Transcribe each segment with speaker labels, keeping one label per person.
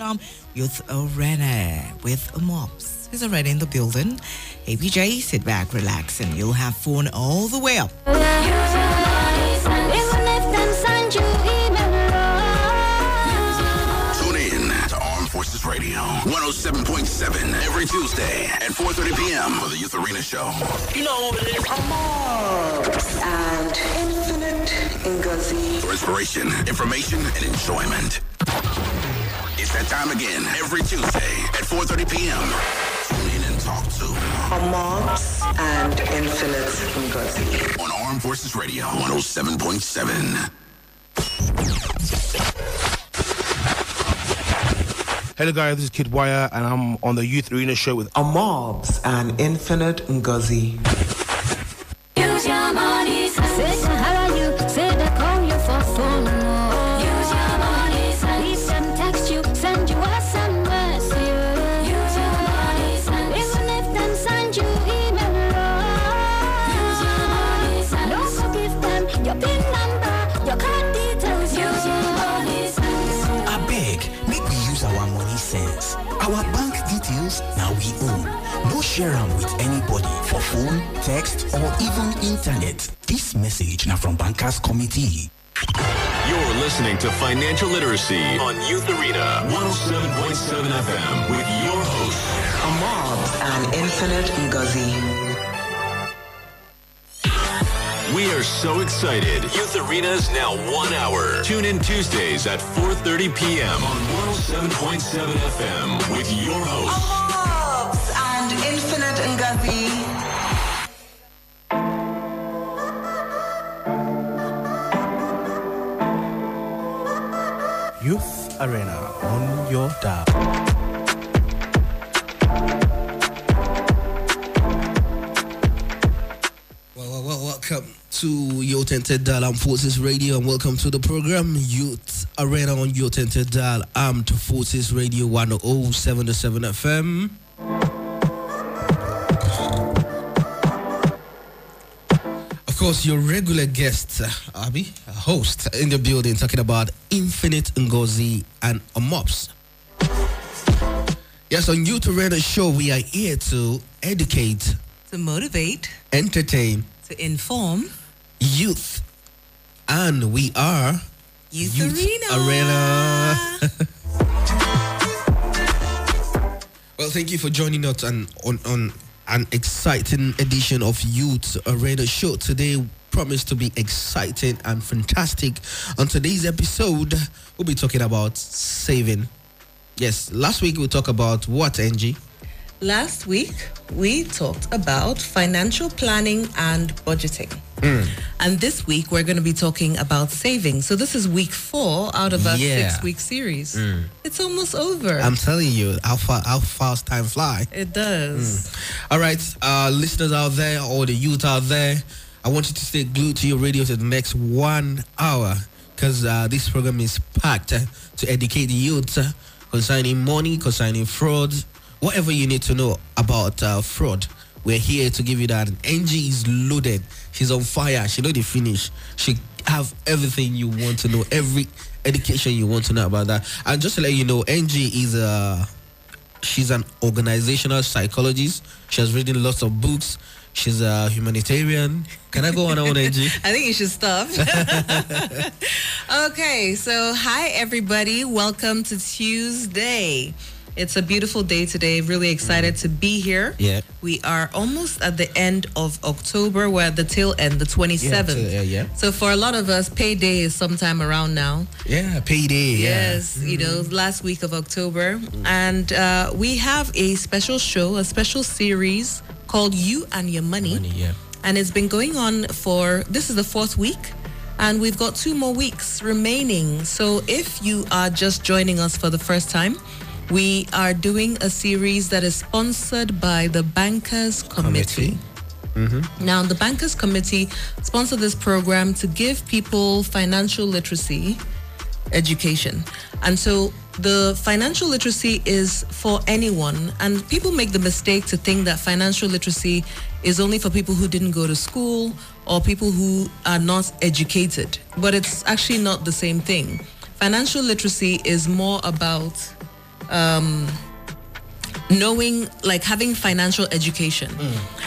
Speaker 1: Um, Youth Arena with Mops is already in the building. APJ, sit back, relax, and you'll have fun all the way up.
Speaker 2: Tune in to Armed Forces Radio 107.7 every Tuesday at 4:30 p.m. for the Youth Arena Show.
Speaker 3: You know what it is.
Speaker 4: and Infinite Ngozi.
Speaker 2: For inspiration, information, and enjoyment. It's that time again every Tuesday at 4:30 p.m. Tune in and talk to
Speaker 4: Amobs and Infinite Ngozi.
Speaker 2: on Armed Forces Radio 107.7.
Speaker 5: Hello guys, this is Kid Wire and I'm on the Youth Arena show with
Speaker 4: Amobs and Infinite Ngozi.
Speaker 6: Phone text
Speaker 7: or even internet This message now from bankers committee.
Speaker 8: You're listening to Financial Literacy on Youth Arena 107.7 FM with your host,
Speaker 4: Amobs and Infinite Ngozi.
Speaker 8: We are so excited. Youth Arena is now one hour. Tune in Tuesdays at 4.30 p.m. on 107.7 FM with your host,
Speaker 4: Amobs and Infinite Ngozi.
Speaker 5: Youth Arena on your dial.
Speaker 9: Welcome to your Tented Dial Armed Forces Radio and welcome to the program Youth Arena on your Tented Dial Armed Forces Radio 107 to 7 FM. Of course, your regular guest, uh, Abby, host in the building, talking about Infinite Ngozi and Amobs. Yes, on Youth Arena Show, we are here to educate,
Speaker 1: To motivate,
Speaker 9: entertain,
Speaker 1: to inform,
Speaker 9: youth, and we are
Speaker 1: Youth,
Speaker 9: Youth
Speaker 1: Arena.
Speaker 9: Arena. well, thank you for joining us on, on, on an exciting edition of Youth Arena Show. Today promised to be exciting and fantastic. On today's episode, we'll be talking about saving. Yes, last week we talked about what, Angie?
Speaker 10: Last week, we talked about financial planning and budgeting. Hmm. And this week, we're going to be talking about saving. So, this is week four out of a
Speaker 9: Yeah.
Speaker 10: six week series. Hmm. It's almost over.
Speaker 9: I'm telling you how, fa- how fast time fly.
Speaker 10: it does. Hmm.
Speaker 9: All right, uh, listeners out there or the youth out there, I want you to stay glued to your radio for the next one hour because uh, this program is packed uh, to educate the youth uh, concerning money, concerning fraud, whatever you need to know about uh, fraud. We're here to give you that. Angie is loaded. She's on fire. She know the finish. She have everything you want to know, every education you want to know about that. And just to let you know, Angie is a she's an organizational psychologist. She has written lots of books. She's a humanitarian. Can I go on on Angie?
Speaker 10: I think you should stop. okay, so hi everybody. Welcome to Tuesday. It's a beautiful day today. Really excited to be here.
Speaker 9: Yeah.
Speaker 10: We are almost at the end of October. We're at the tail end, the 27th.
Speaker 9: so- yeah, yeah.
Speaker 10: So for a lot of us, payday is sometime around now.
Speaker 9: Yeah, payday. Yeah.
Speaker 10: Yes, you know, last week of October. And uh, we have a special show, a special series called You and Your Money.
Speaker 9: Money, yeah.
Speaker 10: And it's been going on for, this is the fourth week. And we've got two more weeks remaining. So if you are just joining us for the first time, we are doing a series that is sponsored by the Bankers Committee. Mm-hmm. Now, the Bankers Committee sponsored this program to give people financial literacy education. And so the financial literacy is for anyone. And people make the mistake to think that financial literacy is only for people who didn't go to school or people who are not educated. But it's actually not the same thing. Financial literacy is more about um, knowing, like having financial education.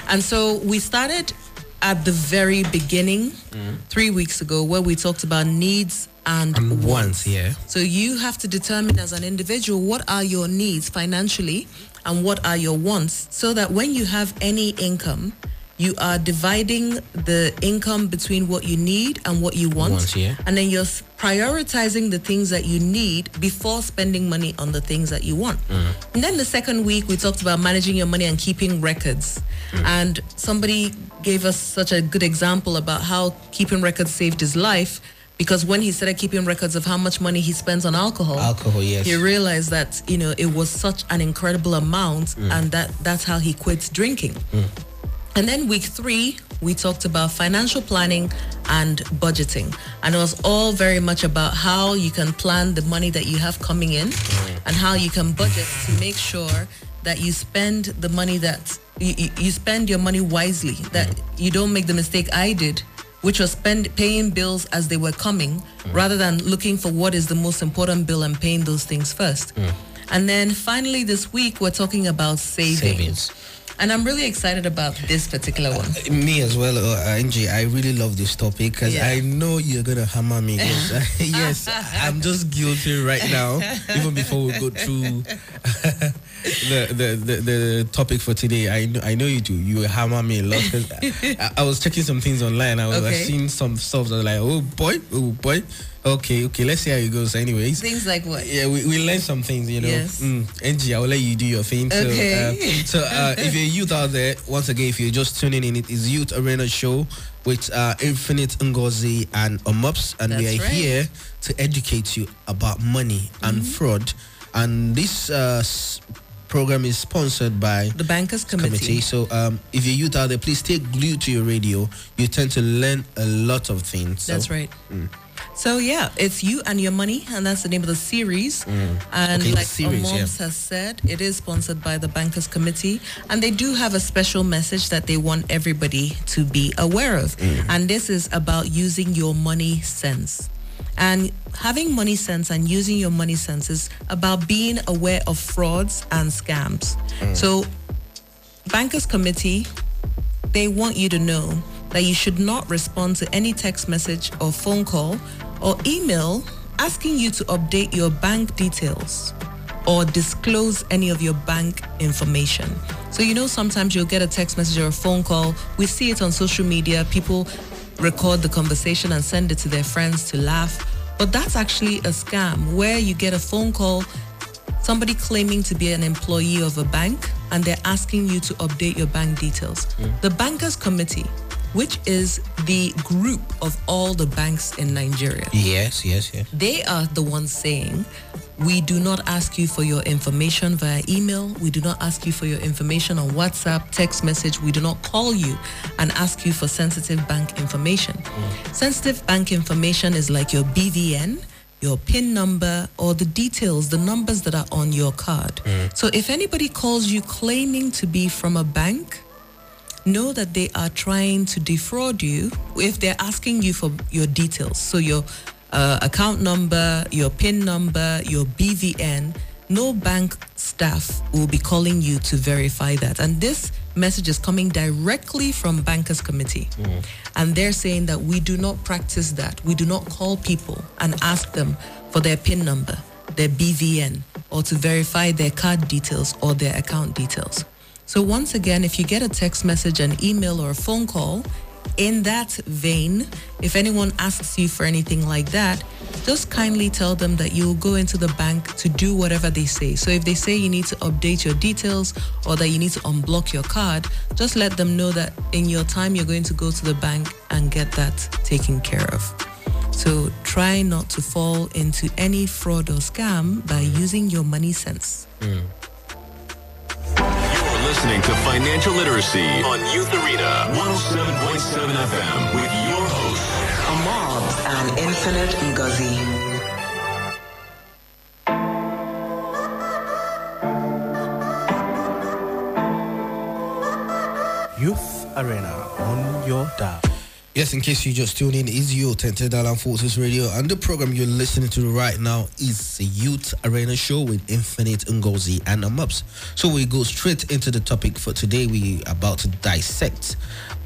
Speaker 10: And so we started at the very beginning, three weeks ago, where we talked about needs and,
Speaker 9: And
Speaker 10: wants.
Speaker 9: once, yeah.
Speaker 10: So you have to determine as an individual what are your needs financially and what are your wants so that when you have any income, you are dividing the income between what you need and what you want.
Speaker 9: Wants, yeah.
Speaker 10: And then you're prioritizing the things that you need before spending money on the things that you want. Mm-hmm. And then the second week, we talked about managing your money and keeping records. Mm. And somebody gave us such a good example about how keeping records saved his life because when he started keeping records of how much money he spends on alcohol,
Speaker 9: Alcohol, yes.
Speaker 10: he realized that you know it was such an incredible amount, mm. and that that's how he quit drinking. Mm. And then week three, we talked about financial planning and budgeting. And it was all very much about how you can plan the money that you have coming in mm. and how you can budget to make sure that you spend the money that you, you- spend your money wisely, that mm. you don't make the mistake I did, which was spend paying bills as they were coming mm. rather than looking for what is the most important bill and paying those things first. And then finally this week, we're talking about
Speaker 9: Savings.
Speaker 10: And I'm really excited about this particular one.
Speaker 9: Me as well, uh, Angie. I really love this topic because
Speaker 10: Yeah.
Speaker 9: I know you're gonna hammer me. Yes, yes, I'm just guilty right now. Even before we go through the, the, the the topic for today, I know I know you do. You hammer me a lot. I, I was checking some things online. I was I
Speaker 10: Okay.
Speaker 9: seen some stuff that was like, oh boy, oh boy. Okay, okay. Let's see how it goes. Anyways,
Speaker 10: Things like what?
Speaker 9: yeah, we, we learned some things, you know.
Speaker 10: Yes.
Speaker 9: Mm, Angie, I'll let you do your thing. So,
Speaker 10: Okay.
Speaker 9: uh, so uh, if you're a youth out there, once again, if you're just tuning in, it is Youth Arena Show with uh, Infinite Ngozi and Amobs, and we are
Speaker 10: right.
Speaker 9: here to educate you about money and
Speaker 10: Mm-hmm.
Speaker 9: fraud. And this uh, s- program is sponsored by
Speaker 10: The Bankers Committee.
Speaker 9: committee. So um, if you're youth out there, please stay glued to your radio. You tend to learn a lot of things. So,
Speaker 10: That's right. So yeah, it's you and your money, and that's the name of the series. And
Speaker 9: Mm. Okay,
Speaker 10: like
Speaker 9: series,
Speaker 10: Amobs has said, it is sponsored by the Bankers Committee, and they do have a special message that they want everybody to be aware of.
Speaker 9: Mm.
Speaker 10: And this is about using your money sense. And having money sense and using your money sense is about being aware of frauds and scams.
Speaker 9: Mm.
Speaker 10: So Bankers Committee they want you to know that you should not respond to any text message or phone call or email asking you to update your bank details or disclose any of your bank information. So you know sometimes you'll get a text message or a phone call. We see it on social media. People record the conversation and send it to their friends to laugh. But that's actually a scam where you get a phone call somebody claiming to be an employee of a bank and they're asking you to update your bank details. Mm. The Bankers Committee, which is the group of all the banks in Nigeria,
Speaker 9: Yes, yes, yes.
Speaker 10: they are the ones saying, we do not ask you for your information via email. We do not ask you for your information on WhatsApp, text message. We do not call you and ask you for sensitive bank information. Mm. Sensitive bank information is like your BVN, your PIN number, or the details, the numbers that are on your card. Mm. So if anybody calls you claiming to be from a bank, know that they are trying to defraud you if they're asking you for your details. So your uh, account number, your PIN number, your BVN. No bank staff will be calling you to verify that. And this message is coming directly from Bankers Committee. And they're saying that we do not practice that. We do not call people and ask them for their PIN number, their BVN, or to verify their card details or their account details. So once again, if you get a text message, an email, or a phone call, in that vein, if anyone asks you for anything like that, just kindly tell them that you'll go into the bank to do whatever they say. So if they say you need to update your details or that you need to unblock your card, just let them know that in your time you're going to go to the bank and get that taken care of. So try not to fall into any fraud or scam by using your money sense. Mm.
Speaker 8: You're listening to Financial Literacy on Youth Arena 107.7 FM with your host,
Speaker 4: Amobs and Infinite Ngozi.
Speaker 5: Youth Arena on your dial.
Speaker 9: Yes, in case you just tune in, is your Tented Alan Forces Radio, and the program you're listening to right now is the Youth Arena Show with Infinite Ngozi and Amobs. So we go straight into the topic for today. We about to dissect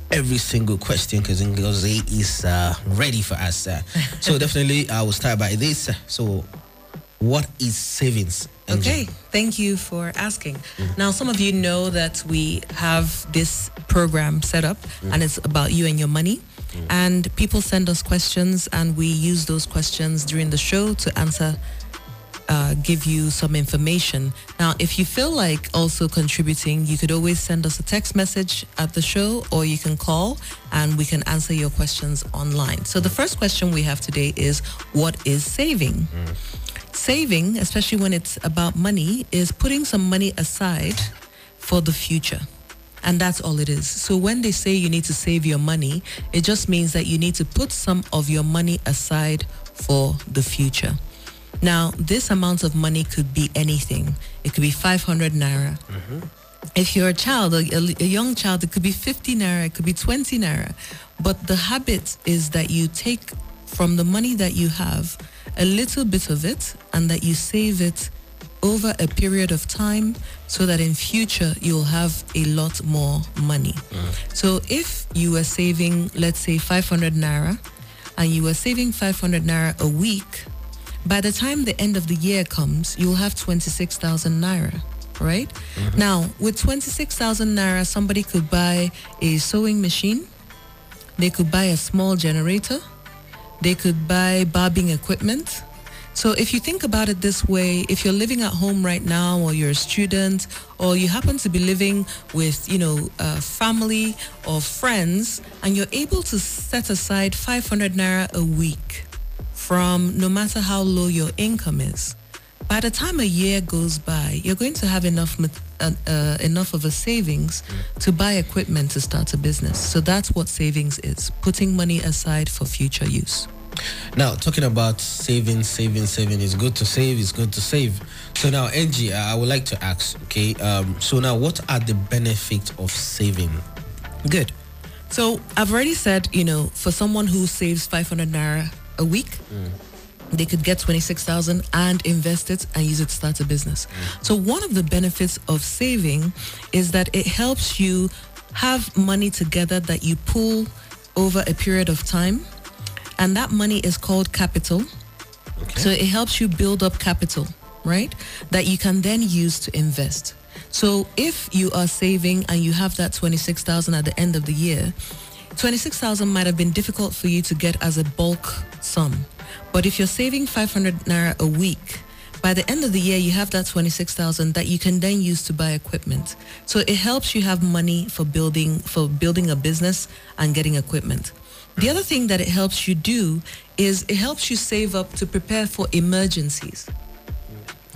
Speaker 9: every single question because Ngozi is uh, ready for us. uh. so definitely, I will start by this. So, what is savings?
Speaker 10: Okay, thank you for asking. Now, some of you know that we have this program set up and it's about you and your money. And people send us questions and we use those questions during the show to answer, uh, give you some information. Now, if you feel like also contributing, you could always send us a text message at the show or you can call and we can answer your questions online. So the first question we have today is, what is saving? saving, especially when it's about money, is putting some money aside for the future. And that's all it is. So when they say you need to save your money, it just means that you need to put some of your money aside for the future. Now, this amount of money could be anything. It could be 500 naira. Mm-hmm. If you're a child, a, a- a young child, it could be 50 naira, it could be 20 naira. But the habit is that you take from the money that you have a little bit of it and that you save it over a period of time so that in future you'll have a lot more money. Mm. So if you were saving, let's say 500 naira, and you were saving 500 naira a week, by the time the end of the year comes, you'll have 26,000 naira, right? Mm-hmm. Now, with 26,000 naira, somebody could buy a sewing machine, they could buy a small generator, they could buy barbing equipment. So if you think about it this way, if you're living at home right now or you're a student or you happen to be living with, you know, family or friends and you're able to set aside 500 naira a week from no matter how low your income is, by the time a year goes by, you're going to have enough uh, uh, enough of a savings to buy equipment to start a business. So that's what savings is: putting money aside for future use.
Speaker 9: Now, talking about saving, saving, saving, it's good to save, it's good to save. So now, Angie, I uh, I would like to ask, okay, um, so now what are the benefits of saving?
Speaker 10: Good. So I've already said, you know, for someone who saves 500 naira a week, mm. they could get 26,000 and invest it and use it to start a business. Mm. So one of the benefits of saving is that it helps you have money together that you pull over a period of time. And that money is called capital. So it helps you build up capital, right? That you can then use to invest. So if you are saving and you have that 26,000 at the end of the year, 26,000 might have been difficult for you to get as a bulk sum. But if you're saving 500 naira a week, by the end of the year you have that 26,000 that you can then use to buy equipment. So it helps you have money for building for building a business and getting equipment. The other thing that it helps you do is it helps you save up to prepare for emergencies.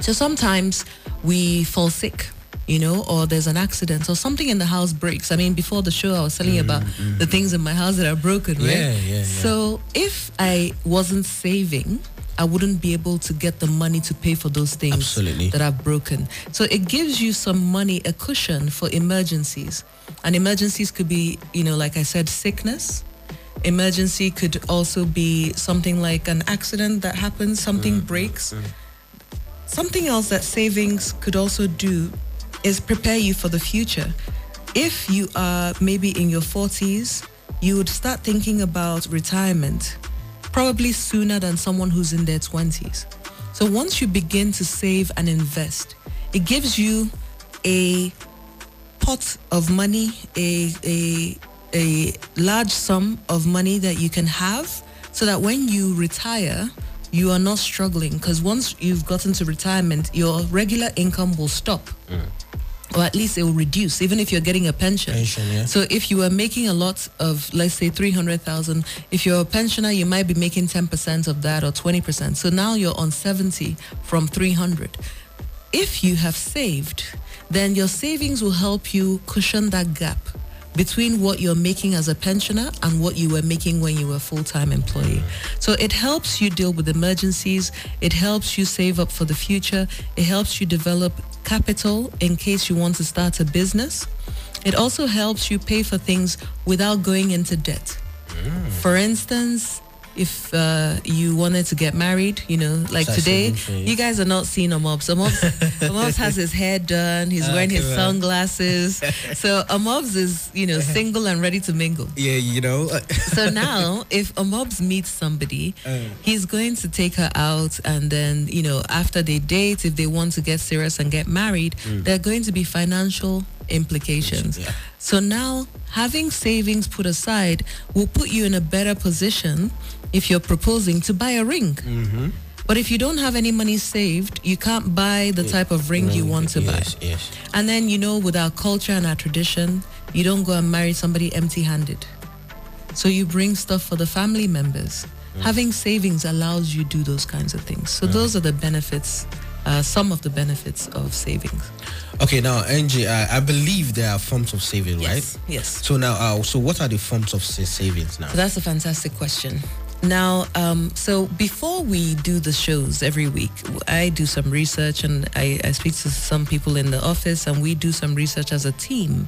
Speaker 10: So sometimes we fall sick, you know, or there's an accident or something in the house breaks. I mean, before the show, I was telling you about mm, mm, the mm. things in my house that are broken, right?
Speaker 9: Yeah, yeah, yeah.
Speaker 10: So if I wasn't saving, I wouldn't be able to get the money to pay for those things
Speaker 9: Absolutely.
Speaker 10: that I've broken. So it gives you some money, a cushion for emergencies. And emergencies could be, you know, like I said, sickness. Emergency could also be something like an accident that happens, something mm-hmm. breaks. Mm-hmm. Something else that savings could also do is prepare you for the future. If you are maybe in your 40s, you would start thinking about retirement probably sooner than someone who's in their 20s. So once you begin to save and invest, it gives you a pot of money, a, a, a large sum of money that you can have so that when you retire, you are not struggling because once you've gotten to retirement, your regular income will stop. Mm. Or at least it will reduce, even if you're getting a pension.
Speaker 9: Pension, yeah.
Speaker 10: So if you are making a lot of, let's say, 300,000, if you're a pensioner, you might be making 10% of that or 20%. So now you're on 70 from 300. If you have saved, then your savings will help you cushion that gap between what you're making as a pensioner and what you were making when you were a full-time employee. So it helps you deal with emergencies, it helps you save up for the future, it helps you develop capital in case you want to start a business. It also helps you pay for things without going into debt. Mm. For instance, if uh, you wanted to get married, you know, like
Speaker 9: Start
Speaker 10: today,
Speaker 9: you.
Speaker 10: guys are not seeing Amobs. Amobs, Amobs has his hair done. He's
Speaker 9: Ah,
Speaker 10: wearing his sunglasses. so Amobs is, you know, single and ready to mingle.
Speaker 9: Yeah, you know.
Speaker 10: So now, if Amobs meets somebody,
Speaker 9: Uh.
Speaker 10: he's going to take her out, and then you know, after they date, if they want to get serious and get married, they're going to be financial implications.
Speaker 9: Yeah.
Speaker 10: So now, having savings put aside will put you in a better position if you're proposing to buy a ring. Mm-hmm. But if you don't have any money saved, you can't buy the type of ring you want to buy.
Speaker 9: yes, Yes.
Speaker 10: And then, you know, with our culture and our tradition, you don't go and marry somebody empty handed. So you bring stuff for the family members. Mm. Having savings allows you do those kinds of things. So mm. those are the benefits, uh, some of the benefits of savings.
Speaker 9: Okay, now Angie, uh, I believe there are forms of saving, right?
Speaker 10: Yes. Yes.
Speaker 9: So now, uh, so what are the forms of sa- savings now?
Speaker 10: So that's a fantastic question. Now, um, so before we do the shows every week, I do some research and I, I speak to some people in the office and we do some research as a team.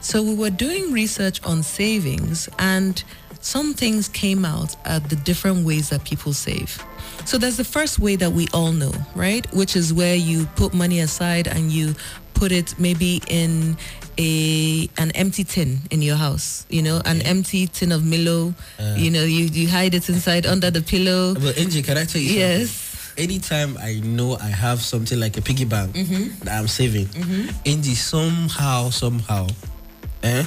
Speaker 10: So we were doing research on savings and some things came out at the different ways that people save. So there's the first way that we all know, right? Which is where you put money aside and you put it maybe in a an empty tin in your house, you know, an empty tin of Milo, uh. you know, you, you hide it inside under the pillow.
Speaker 9: Uh, but Angie, can I tell you
Speaker 10: Yes.
Speaker 9: something? Anytime I know I have something like a piggy bank
Speaker 10: Mm-hmm.
Speaker 9: that I'm saving, mm-hmm. Angie somehow, somehow, eh?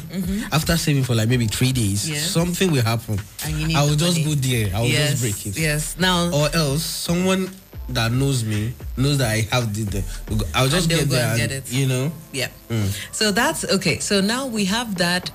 Speaker 9: After saving for like maybe three days,
Speaker 10: Mm-hmm. Yes.
Speaker 9: something will happen.
Speaker 10: And you need
Speaker 9: I will just
Speaker 10: money.
Speaker 9: go there. I will
Speaker 10: yes,
Speaker 9: just break it.
Speaker 10: Yes. Now
Speaker 9: Or else someone that knows me knows that I have the. the I'll just get there
Speaker 10: and get it.
Speaker 9: you know.
Speaker 10: Yeah. So that's okay. So now we have that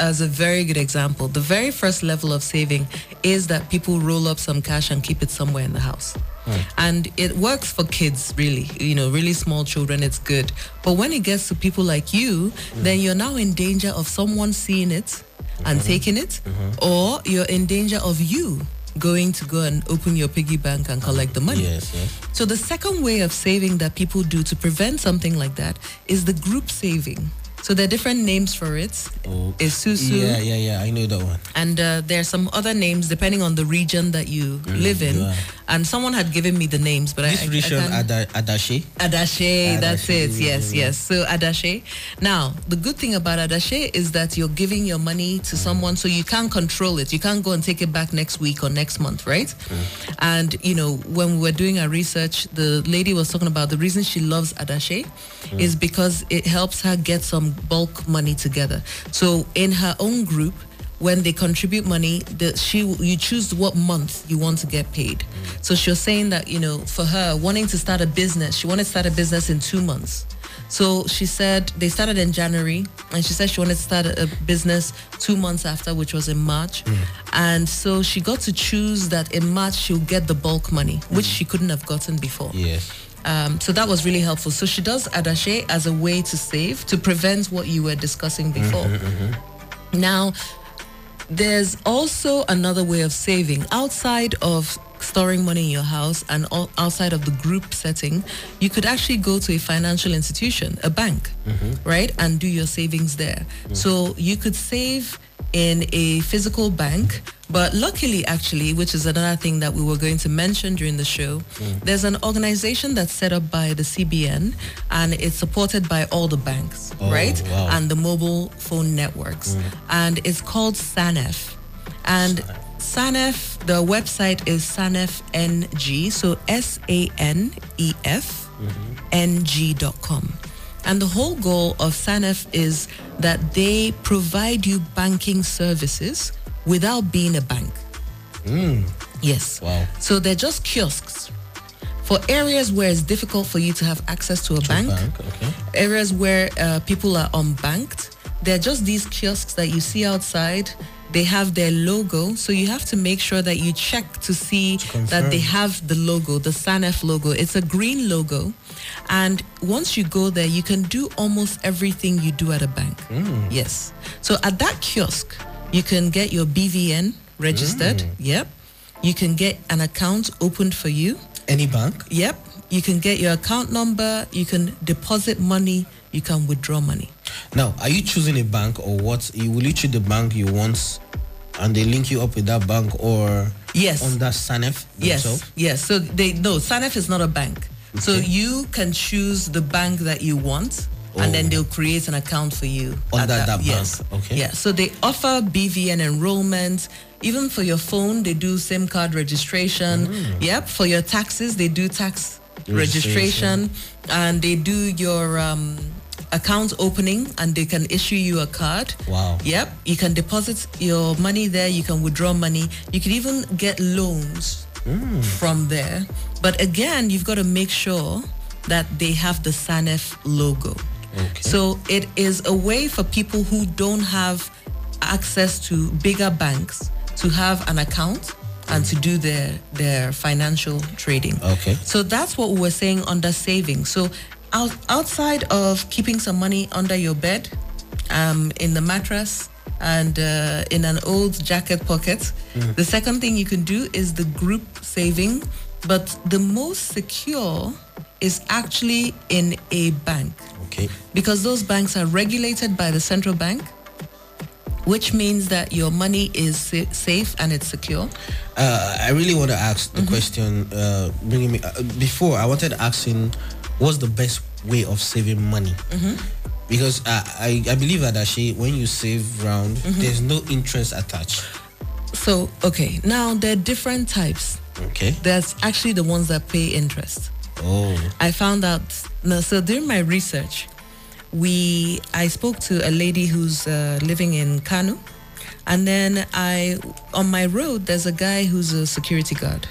Speaker 10: as a very good example. The very first level of saving is that people roll up some cash and keep it somewhere in the house. Hmm. And it works for kids, really, you know, really small children, it's good. But when it gets to people like you, hmm. then you're now in danger of someone seeing it and mm-hmm. taking it, mm-hmm. or you're in danger of you going to go and open your piggy bank and collect the money.
Speaker 9: Yes, yes.
Speaker 10: So the second way of saving that people do to prevent something like that is the group saving. So there are different names for it.
Speaker 9: Oh,
Speaker 10: Isusu.
Speaker 9: Yeah, yeah, yeah. I know that one.
Speaker 10: And uh, there are some other names depending on the region that you mm, live in.
Speaker 9: yeah.
Speaker 10: And someone had given me the names, but I-
Speaker 9: This
Speaker 10: I, I,
Speaker 9: region,
Speaker 10: can't-
Speaker 9: Ada, Adashi.
Speaker 10: Adache, that's it. Yes, yes. So Adashi. Now, the good thing about Adashi is that you're giving your money to someone so you can't control it. You can't go and take it back next week or next month, right? Mm. And, you know, when we were doing our research, the lady was talking about the reason she loves Adashi mm. is because it helps her get some bulk money together. So in her own group, when they contribute money, the, she you choose what month you want to get paid. Mm. So she was saying that you know, for her wanting to start a business, she wanted to start a business in two months. So she said they started in January, and she said she wanted to start a, a business two months after, which was in March. Mm. And so she got to choose that in March she'll get the bulk money, which mm. she couldn't have gotten before.
Speaker 9: Yes.
Speaker 10: Um, so that was really helpful. So she does Adashi as a way to save, to prevent what you were discussing mm-hmm, before. Mm-hmm. Now, there's also another way of saving outside of storing money in your house and outside of the group setting. You could actually go to a financial institution, a bank, mm-hmm. right, and do your savings there. Mm. So you could save in a physical bank, but luckily, actually, which is another thing that we were going to mention during the show, mm. there's an organization that's set up by the CBN and it's supported by all the banks,
Speaker 9: Oh,
Speaker 10: right?
Speaker 9: wow.
Speaker 10: And the mobile phone networks. Mm. And it's called SANEF. And SANEF, the website is SANEF NG, so S A N E F mm-hmm. NG.com. And the whole goal of SANEF is that they provide you banking services without being a bank. Yes.
Speaker 9: Wow.
Speaker 10: So they're just kiosks for areas where it's difficult for you to have access to a bank
Speaker 9: Bank, okay.
Speaker 10: areas where uh, people are unbanked. They're just these kiosks that you see outside. They have their logo, so you have to make sure that you check to see that they have the logo, the SANEF logo. It's a green logo, and once you go there, you can do almost everything you do at a bank. Yes. So at that kiosk, you can get your BVN registered. Mm. Yep. You can get an account opened for you.
Speaker 9: Any bank?
Speaker 10: Yep. You can get your account number, you can deposit money, you can withdraw money.
Speaker 9: Now, are you choosing a bank or what? You- Will you choose the bank you want and they link you up with that bank or
Speaker 10: Yes.
Speaker 9: on that Sanef
Speaker 10: Yes,
Speaker 9: themselves?
Speaker 10: yes. So they no Sanef is not a bank.
Speaker 9: Okay.
Speaker 10: So you can choose the bank that you want, and then
Speaker 9: Oh.
Speaker 10: they'll create an account for you
Speaker 9: Under
Speaker 10: at
Speaker 9: that
Speaker 10: Yes,
Speaker 9: bank, okay.
Speaker 10: Yeah. So they offer BVN enrollment. Even for your phone, they do SIM card registration. Yep. For your taxes, they do tax
Speaker 9: Mm. Registration.
Speaker 10: registration, and they do your um, account opening, and they can issue you a card.
Speaker 9: Wow.
Speaker 10: Yep. You can deposit your money there. You can withdraw money. You can even get loans from there. But again, you've got to make sure that they have the SANEF logo.
Speaker 9: Okay.
Speaker 10: So it is a way for people who don't have access to bigger banks to have an account and to do their their financial trading.
Speaker 9: Okay.
Speaker 10: So that's what we were saying under saving. So out, outside of keeping some money under your bed, um, in the mattress, and uh, in an old jacket pocket, the second thing you can do is the group saving. But the most secure is actually in a bank
Speaker 9: Okay.
Speaker 10: because those banks are regulated by the central bank, which means that your money is safe and it's secure.
Speaker 9: Uh, I really want to ask the question. Uh, bringing me uh, before, I wanted asking, what's the best way of saving money? Because uh, I I believe that actually when you save round, there's no interest attached.
Speaker 10: So, okay, now there are different types.
Speaker 9: Okay.
Speaker 10: There's actually the ones that pay interest.
Speaker 9: Oh.
Speaker 10: I found out no, so during my research, we I spoke to a lady who's uh, living in Kano, and then I on my road there's a guy who's a security guard,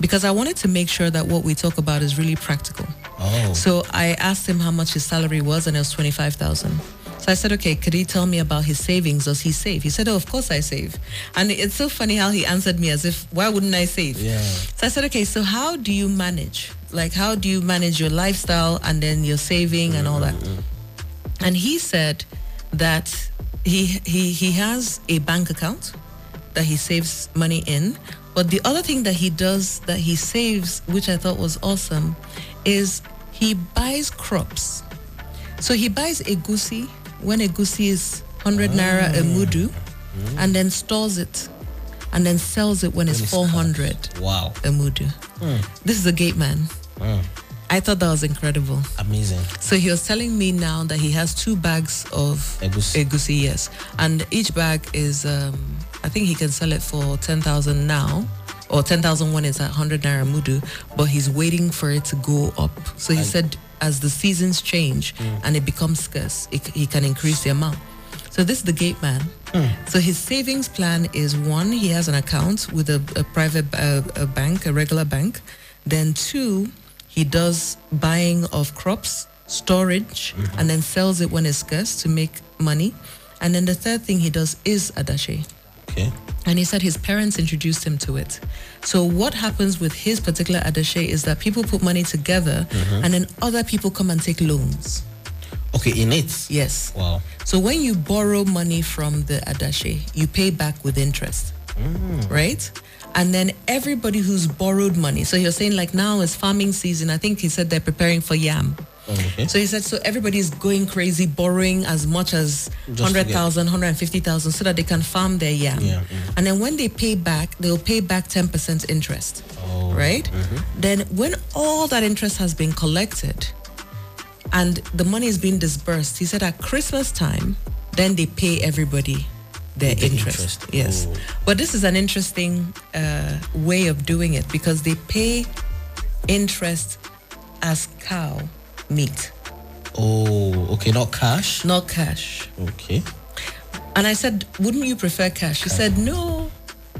Speaker 10: because I wanted to make sure that what we talk about is really practical.
Speaker 9: Oh.
Speaker 10: So I asked him how much his salary was, and it was twenty five thousand. So I said, okay, could he tell me about his savings? Does he save? He said, oh, of course I save. And it's so funny how he answered me as if, why wouldn't I save?
Speaker 9: Yeah.
Speaker 10: So I said, okay, so how do you manage? Like, how do you manage your lifestyle and then your saving and all that? Mm-hmm. And he said that he he he has a bank account that he saves money in, but the other thing that he does that he saves, which I thought was awesome, is he buys crops. So he buys egusi when egusi is 100 mm. naira a mudu mm. and then stores it and then sells it when it's
Speaker 9: it's
Speaker 10: 400
Speaker 9: Wow.
Speaker 10: a mudu. Hmm. This is a gate man. I thought that was incredible.
Speaker 9: Amazing.
Speaker 10: So he was telling me now that he has two bags of
Speaker 9: Egusi.
Speaker 10: egusi, yes, and each bag is, um, I think he can sell it for ten thousand now, or ten thousand when it's at hundred naira mudu, but he's waiting for it to go up. So he said, as the seasons change and it becomes scarce, it, he can increase the amount. So this is the gate man. So his savings plan is one, he has an account with a, a private uh, a bank, a regular bank. Then two, he does buying of crops, storage, mm-hmm. and then sells it when it's scarce to make money. And then the third thing he does is adashi.
Speaker 9: Okay.
Speaker 10: And he said his parents introduced him to it. So what happens with his particular adashi is that people put money together mm-hmm. and then other people come and take loans.
Speaker 9: Okay, in it.
Speaker 10: Yes.
Speaker 9: Wow.
Speaker 10: So when you borrow money from the adashi, you pay back with interest, mm. right? And then everybody who's borrowed money. So you're saying like now is farming season. I think he said they're preparing for yam.
Speaker 9: Okay.
Speaker 10: So he said so everybody's going crazy, borrowing as much as
Speaker 9: Just
Speaker 10: 100,000, 150,000 so that they can farm their yam.
Speaker 9: Yeah, mm.
Speaker 10: And then when they pay back, they'll pay back 10% interest.
Speaker 9: Oh,
Speaker 10: Right? Then when all that interest has been collected, and the money is being disbursed. He said at Christmas time, then they pay everybody their
Speaker 9: The
Speaker 10: interest.
Speaker 9: interest.
Speaker 10: Yes.
Speaker 9: Oh.
Speaker 10: But this is an interesting uh, way of doing it because they pay interest as cow meat,
Speaker 9: Oh, okay, not cash.
Speaker 10: not cash.
Speaker 9: Okay.
Speaker 10: And I said, wouldn't you prefer cash? He said, no.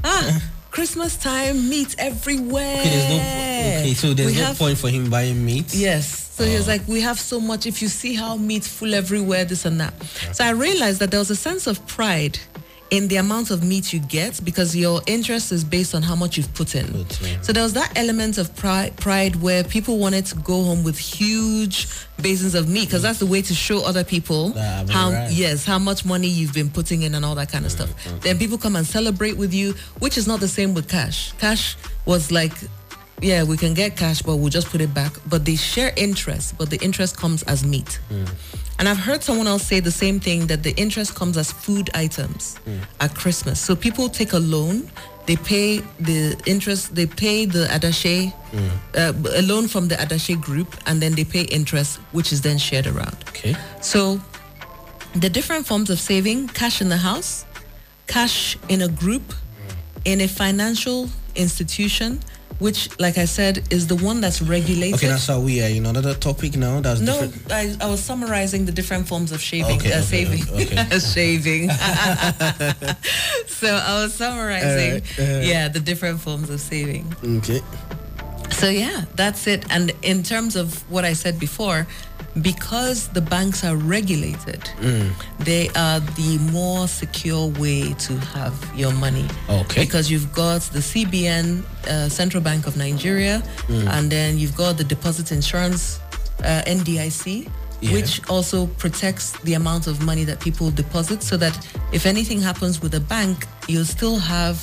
Speaker 10: Ah, Christmas time, meat everywhere.
Speaker 9: Okay, there's no okay, so there's
Speaker 10: We
Speaker 9: no
Speaker 10: have-
Speaker 9: point for him buying meat.
Speaker 10: Yes. So he was like, we have so much. If you see how meat full everywhere, this and that. So I realized that there was a sense of pride in the amount of meat you get because your interest is based on how much you've put in.
Speaker 9: Put.
Speaker 10: So there was that element of pride, pride where people wanted to go home with huge basins of meat because that's the way to show other people
Speaker 9: I'm
Speaker 10: how
Speaker 9: right.
Speaker 10: yes how much money you've been putting in and all that kind of stuff. Mm-hmm. Then people come and celebrate with you, which is not the same with cash. Cash was like yeah, we can get cash, but we'll just put it back. But they share interest, but the interest comes as meat. Mm. And I've heard someone else say the same thing that the interest comes as food items hmm. at Christmas. So people take a loan, they pay the interest, they pay the Adashi, hmm. uh, a loan from the Adashi group, and then they pay interest, which is then shared around.
Speaker 9: Okay.
Speaker 10: So the different forms of saving cash in the house, cash in a group, hmm. in a financial institution, which, like I said, is the one that's regulated.
Speaker 9: Okay, that's how we are You know, another topic now. That's
Speaker 10: No,
Speaker 9: different.
Speaker 10: I, I was summarizing the different forms of shaving.
Speaker 9: Okay,
Speaker 10: uh,
Speaker 9: okay,
Speaker 10: saving.
Speaker 9: okay.
Speaker 10: shaving. so I was summarizing,
Speaker 9: alright.
Speaker 10: yeah, the different forms of saving.
Speaker 9: Okay.
Speaker 10: So yeah, that's it. And in terms of what I said before, because the banks are regulated,
Speaker 9: Mm.
Speaker 10: they are the more secure way to have your money.
Speaker 9: Okay.
Speaker 10: Because you've got the CBN, uh, Central Bank of Nigeria,
Speaker 9: Mm.
Speaker 10: and then you've got the Deposit Insurance, uh, NDIC.
Speaker 9: Yeah.
Speaker 10: Which also protects the amount of money that people deposit so that if anything happens with a bank, you'll still have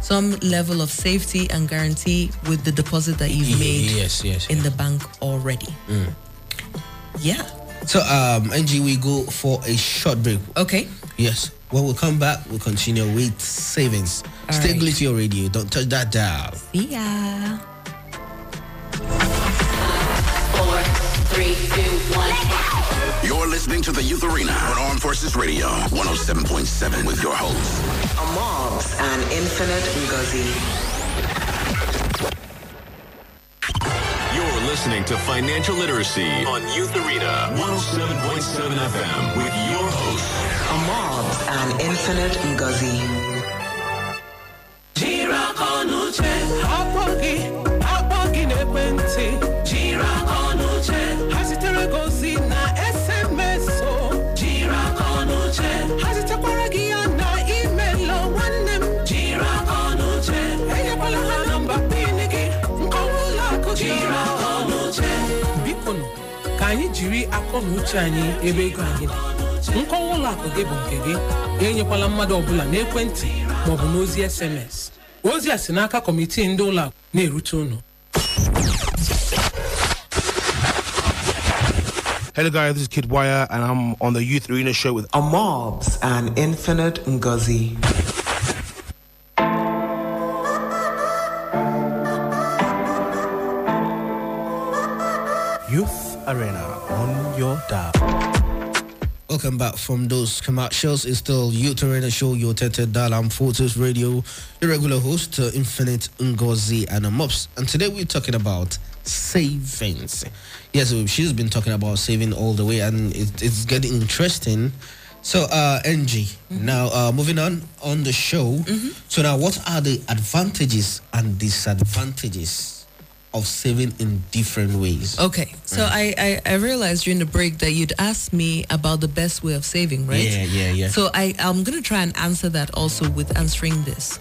Speaker 10: some level of safety and guarantee with the deposit that you've made
Speaker 9: yes, yes,
Speaker 10: in the bank already.
Speaker 9: Mm.
Speaker 10: Yeah.
Speaker 9: So, um, NG, we go for a short break.
Speaker 10: Okay.
Speaker 9: Yes. When we come back, we'll continue with savings.
Speaker 10: All
Speaker 9: Stay
Speaker 10: right.
Speaker 9: glued to your radio. Don't touch that dial.
Speaker 10: See ya.
Speaker 6: Four, three, two, one.
Speaker 2: You're listening to the Youth Arena on Armed Forces Radio 107.7 with your hosts.
Speaker 4: Amobs and Infinite Ngozi.
Speaker 8: Listening to Financial Literacy on Youth Arena 107.7 FM with your host,
Speaker 4: Amobs and Infinite Ngozi.
Speaker 3: Jiri uche anyị ebe ego anyị dị nkọwa ụlọ akụ gị bụ nke gị enyekwala mmadụ ọbụla n'ekwentị maọbụ n'ozi sms ozi a si n'aka kọmitii ndị ụlọ akụ na-erute unu
Speaker 5: Hello, guys. This is Kid Wire, and I'm on the Youth Arena show with
Speaker 4: Amobs and Infinite Ngozi.
Speaker 5: Youth Arena on your dial.
Speaker 9: Welcome back from those commercials. It's still Youth Arena Show, your Tete Dalam Photos Radio, your regular host, uh, Infinite Ngozi and Mops. And today we're talking about savings. Yes, she's been talking about saving all the way, and it, it's getting interesting. So, uh, NG, now uh, moving on on the show. So now, what are the advantages and disadvantages of saving in different ways?
Speaker 10: Okay, so I, I I realized during the break that you'd asked me about the best way of saving, right?
Speaker 9: Yeah, yeah, yeah.
Speaker 10: So I I'm gonna try and answer that also with answering this.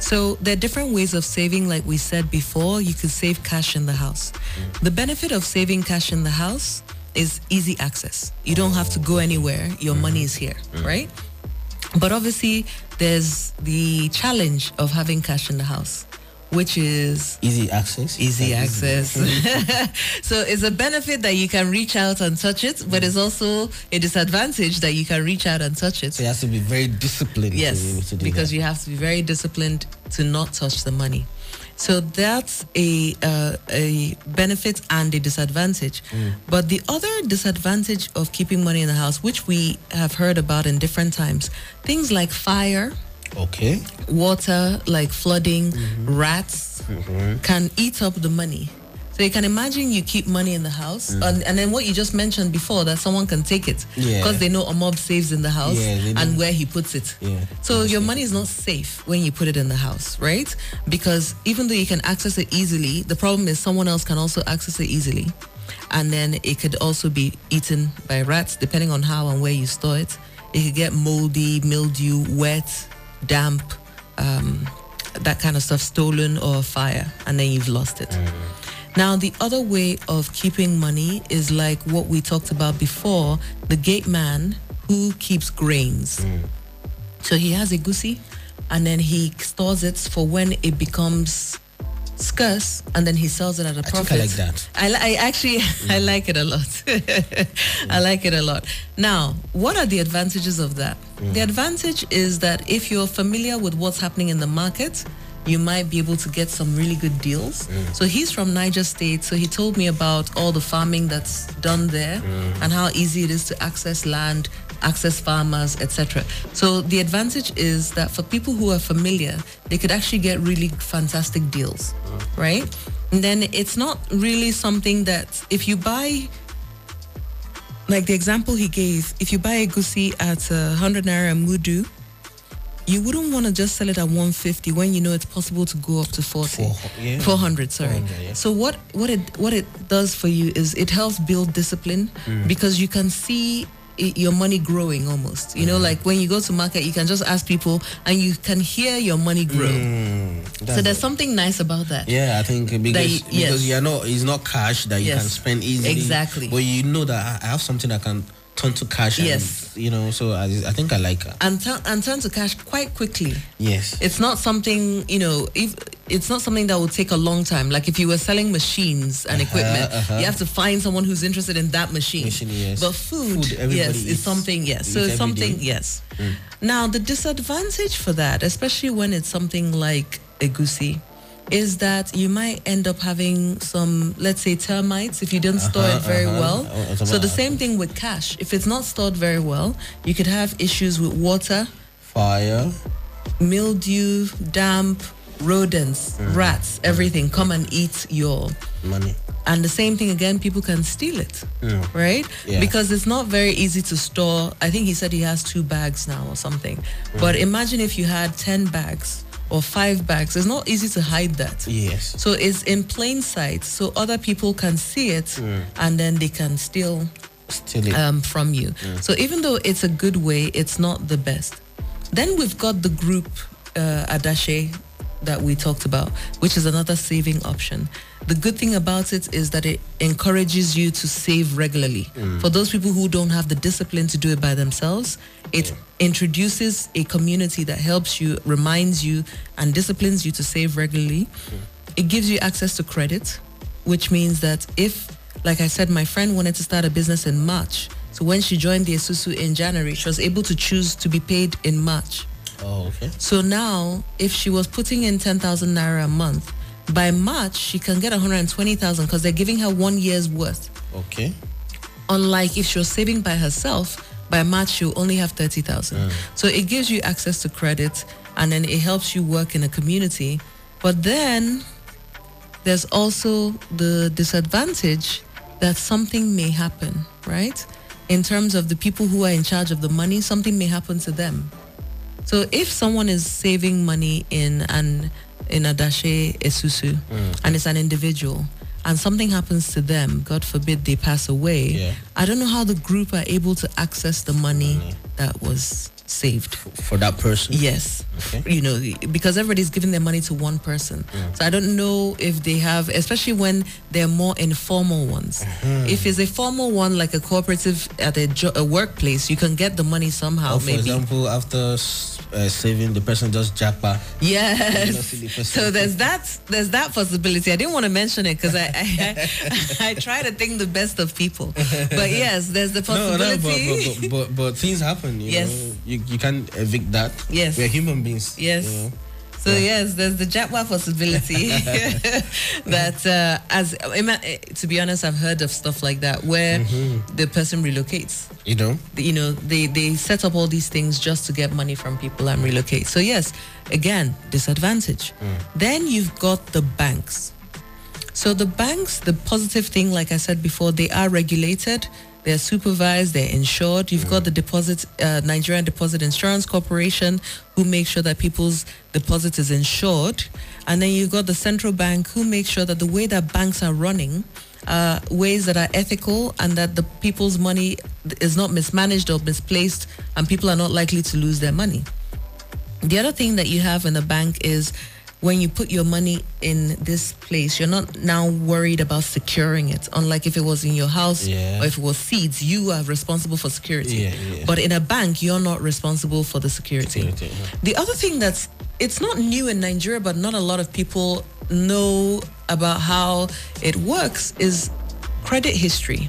Speaker 10: So there are different ways of saving, like we said before. You could save cash in the house. The benefit of saving cash in the house is easy access. You don't have to go anywhere. Your money is here, mm-hmm. right? But obviously, there's the challenge of having cash in the house, which is
Speaker 9: Easy access.
Speaker 10: easy access. so it's a benefit that you can reach out and touch it, but it's also a disadvantage that you can reach out and touch it.
Speaker 9: So you have to be very disciplined. to be able
Speaker 10: Yes,
Speaker 9: to do
Speaker 10: because
Speaker 9: that.
Speaker 10: you have to be very disciplined to not touch the money. So that's a uh, a benefit and a disadvantage.
Speaker 9: Mm.
Speaker 10: But the other disadvantage of keeping money in the house, which we have heard about in different times, things like fire,
Speaker 9: Okay.
Speaker 10: water, like flooding,
Speaker 9: Mm-hmm.
Speaker 10: rats, can eat up the money. So you can imagine you keep money in the house, and, and then what you just mentioned before that someone can take it
Speaker 9: Mm. Yeah.
Speaker 10: because they know a mob saves in the house
Speaker 9: Yeah,
Speaker 10: and where he puts it.
Speaker 9: Yeah.
Speaker 10: So your money is not safe when you put it in the house, right? Because even though you can access it easily, the problem is someone else can also access it easily. And then it could also be eaten by rats, depending on how and where you store it. It could get moldy, mildew, wet, damp, um, that kind of stuff stolen or fire, and then you've lost it. Now, the other way of keeping money is like what we talked about before the gate man who keeps grains. So he has egusi and then he stores it for when it becomes scarce and then he sells it at a
Speaker 9: think I
Speaker 10: profit.
Speaker 9: like that.
Speaker 10: I, I actually I like it a lot. I like it a lot. Now, what are the advantages of that? Mm. The advantage is that if you're familiar with what's happening in the market, you might be able to get some really good deals. Mm. So he's from Niger State, so he told me about all the farming that's done there mm. and how easy it is to access land, access farmers, etc. So the advantage is that for people who are familiar, they could actually get really fantastic deals, right? And then it's not really something that if you buy like the example he gave, if you buy egusi at uh, 100 naira mudu, you wouldn't want to just sell it at 150 when you know it's possible to go up to 40
Speaker 9: Four- yeah.
Speaker 10: 400 sorry
Speaker 9: 400, yeah.
Speaker 10: so what what it what it does for you is it helps build discipline
Speaker 9: Mm.
Speaker 10: because you can see your money growing almost you know mm. like when you go to market you can just ask people and you can hear your money grow mm, so
Speaker 9: That's
Speaker 10: there's something nice about that
Speaker 9: Yeah, I think because
Speaker 10: you- yes.
Speaker 9: because you're not it's not cash that you
Speaker 10: Yes.
Speaker 9: can spend easily.
Speaker 10: Exactly.
Speaker 9: But you know that I I have something that can turn to cash. and,
Speaker 10: Yes.
Speaker 9: you know, so I, I think I like that.
Speaker 10: and, turn and turn to cash quite quickly
Speaker 9: Yes.
Speaker 10: it's not something you know if it's not something that will take a long time like if you were selling machines and equipment
Speaker 9: uh-huh.
Speaker 10: you have to find someone who's interested in that machine,
Speaker 9: Machine, yes.
Speaker 10: but food,
Speaker 9: Food,
Speaker 10: yes is something yes so it's something
Speaker 9: day.
Speaker 10: yes now the disadvantage for that especially when it's something like egusi is that you might end up having some let's say termites if you don't store it
Speaker 9: Uh-huh,
Speaker 10: very
Speaker 9: uh-huh.
Speaker 10: well
Speaker 9: Oh,
Speaker 10: so the same thing with cash if it's not stored very well you could have issues with water
Speaker 9: Fire.
Speaker 10: mildew, damp, rodents, mm. rats, everything come and eat your.
Speaker 9: Money.
Speaker 10: And the same thing again, people can steal it, mm. right?
Speaker 9: Yeah.
Speaker 10: Because it's not very easy to store. I think he said he has two bags now or something. Mm. But imagine if you had 10 bags or five bags. It's not easy to hide that.
Speaker 9: Yes.
Speaker 10: So it's in plain sight, so other people can see it and then they can steal
Speaker 9: it.
Speaker 10: um, from you. So even though it's a good way, it's not the best. Then we've got the group uh, Adashi that we talked about, which is another saving option. The good thing about it is that it encourages you to save regularly. Mm. For those people who don't have the discipline to do it by themselves, it introduces a community that helps you, reminds you, and disciplines you to save regularly. It gives you access to credit, which means that if, like I said, my friend wanted to start a business in March. So when she joined the Esusu in January, she was able to choose to be paid in March.
Speaker 9: Oh, okay.
Speaker 10: So now, if she was putting in 10,000 naira a month, by March, she can get 120,000 because they're giving her one year's worth.
Speaker 9: Okay.
Speaker 10: Unlike if she was saving by herself, by March, she'll only have 30,000. Mm. So it gives you access to credit and then it helps you work in a community. But then there's also the disadvantage that something may happen, right? In terms of the people who are in charge of the money, something may happen to them. So if someone is saving money in an in Adashi Esusu mm. and it's an individual and something happens to them, God forbid they pass away,
Speaker 9: Yeah.
Speaker 10: I don't know how the group are able to access the money that was saved.
Speaker 9: For that person.
Speaker 10: Yes.
Speaker 9: Okay.
Speaker 10: You know, because everybody's giving their money to one person. So I don't know if they have, especially when they're more informal ones.
Speaker 9: Mm-hmm.
Speaker 10: If it's a formal one, like a cooperative at a, jo- a workplace, you can get the money somehow,
Speaker 9: Or for
Speaker 10: maybe.
Speaker 9: example, after uh, saving, the person just japa.
Speaker 10: Yes. So there's that there's that possibility. I didn't want to mention it because I, I I try to think the best of people. But yes, there's the
Speaker 9: possibility. No,
Speaker 10: no,
Speaker 9: but, but, but, but things happen. You
Speaker 10: Yes.
Speaker 9: know? you, you can't evict that.
Speaker 10: Yes.
Speaker 9: We're human beings.
Speaker 10: Yes.
Speaker 9: you know?
Speaker 10: So yes, there's the Jaguar possibility that uh, as to be honest, I've heard of stuff like that where
Speaker 9: Mm-hmm.
Speaker 10: the person relocates.
Speaker 9: You know?
Speaker 10: You know, they they set up all these things just to get money from people and relocate. So yes, again, disadvantage. Then you've got the banks. So the banks, the positive thing, like I said before, they are regulated, they're supervised, they're insured. You've got the deposit, uh, Nigerian Deposit Insurance Corporation, who make sure that people's deposit is insured, and then you've got the central bank, who make sure that the way that banks are running. Uh, ways that are ethical and that the people's money is not mismanaged or misplaced and people are not likely to lose their money. The other thing that you have in the bank is when you put your money in this place, you're not now worried about securing it. Unlike if it was in your house
Speaker 9: Yeah.
Speaker 10: or if it was seeds, you are responsible for security.
Speaker 9: Yeah, yeah.
Speaker 10: But in a bank, you're not responsible for the security.
Speaker 9: Security.
Speaker 10: The other thing that's it's not new in Nigeria, but not a lot of people know about how it works is credit history.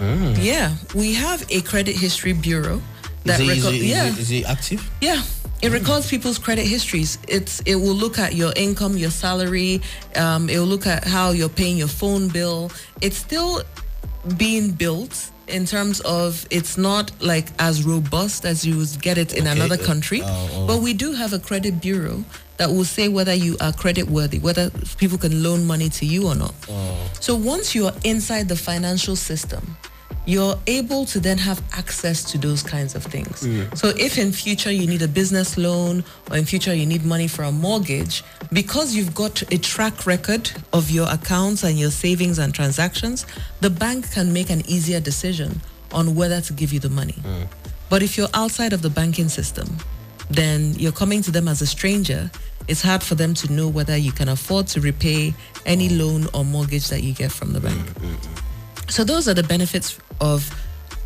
Speaker 9: Mm.
Speaker 10: Yeah, we have a credit history bureau that
Speaker 9: is, it, is,
Speaker 10: record-
Speaker 9: it, is
Speaker 10: yeah.
Speaker 9: it- is it active?
Speaker 10: Yeah. It records people's credit histories. It's it will look at your income, your salary. Um, it will look at how you're paying your phone bill. It's still being built in terms of it's not like as robust as you would get it in
Speaker 9: Okay,
Speaker 10: another
Speaker 9: uh,
Speaker 10: country.
Speaker 9: oh, oh.
Speaker 10: But we do have a credit bureau that will say whether you are credit worthy, whether people can loan money to you or not.
Speaker 9: Oh.
Speaker 10: So once you're inside the financial system, you're able to then have access to those kinds of things.
Speaker 9: Mm.
Speaker 10: So if in future you need a business loan or in future you need money for a mortgage, because you've got a track record of your accounts and your savings and transactions, the bank can make an easier decision on whether to give you the money. Mm. But if you're outside of the banking system, then you're coming to them as a stranger. It's hard for them to know whether you can afford to repay any mm. loan or mortgage that you get from the bank. Mm, so those are the benefits of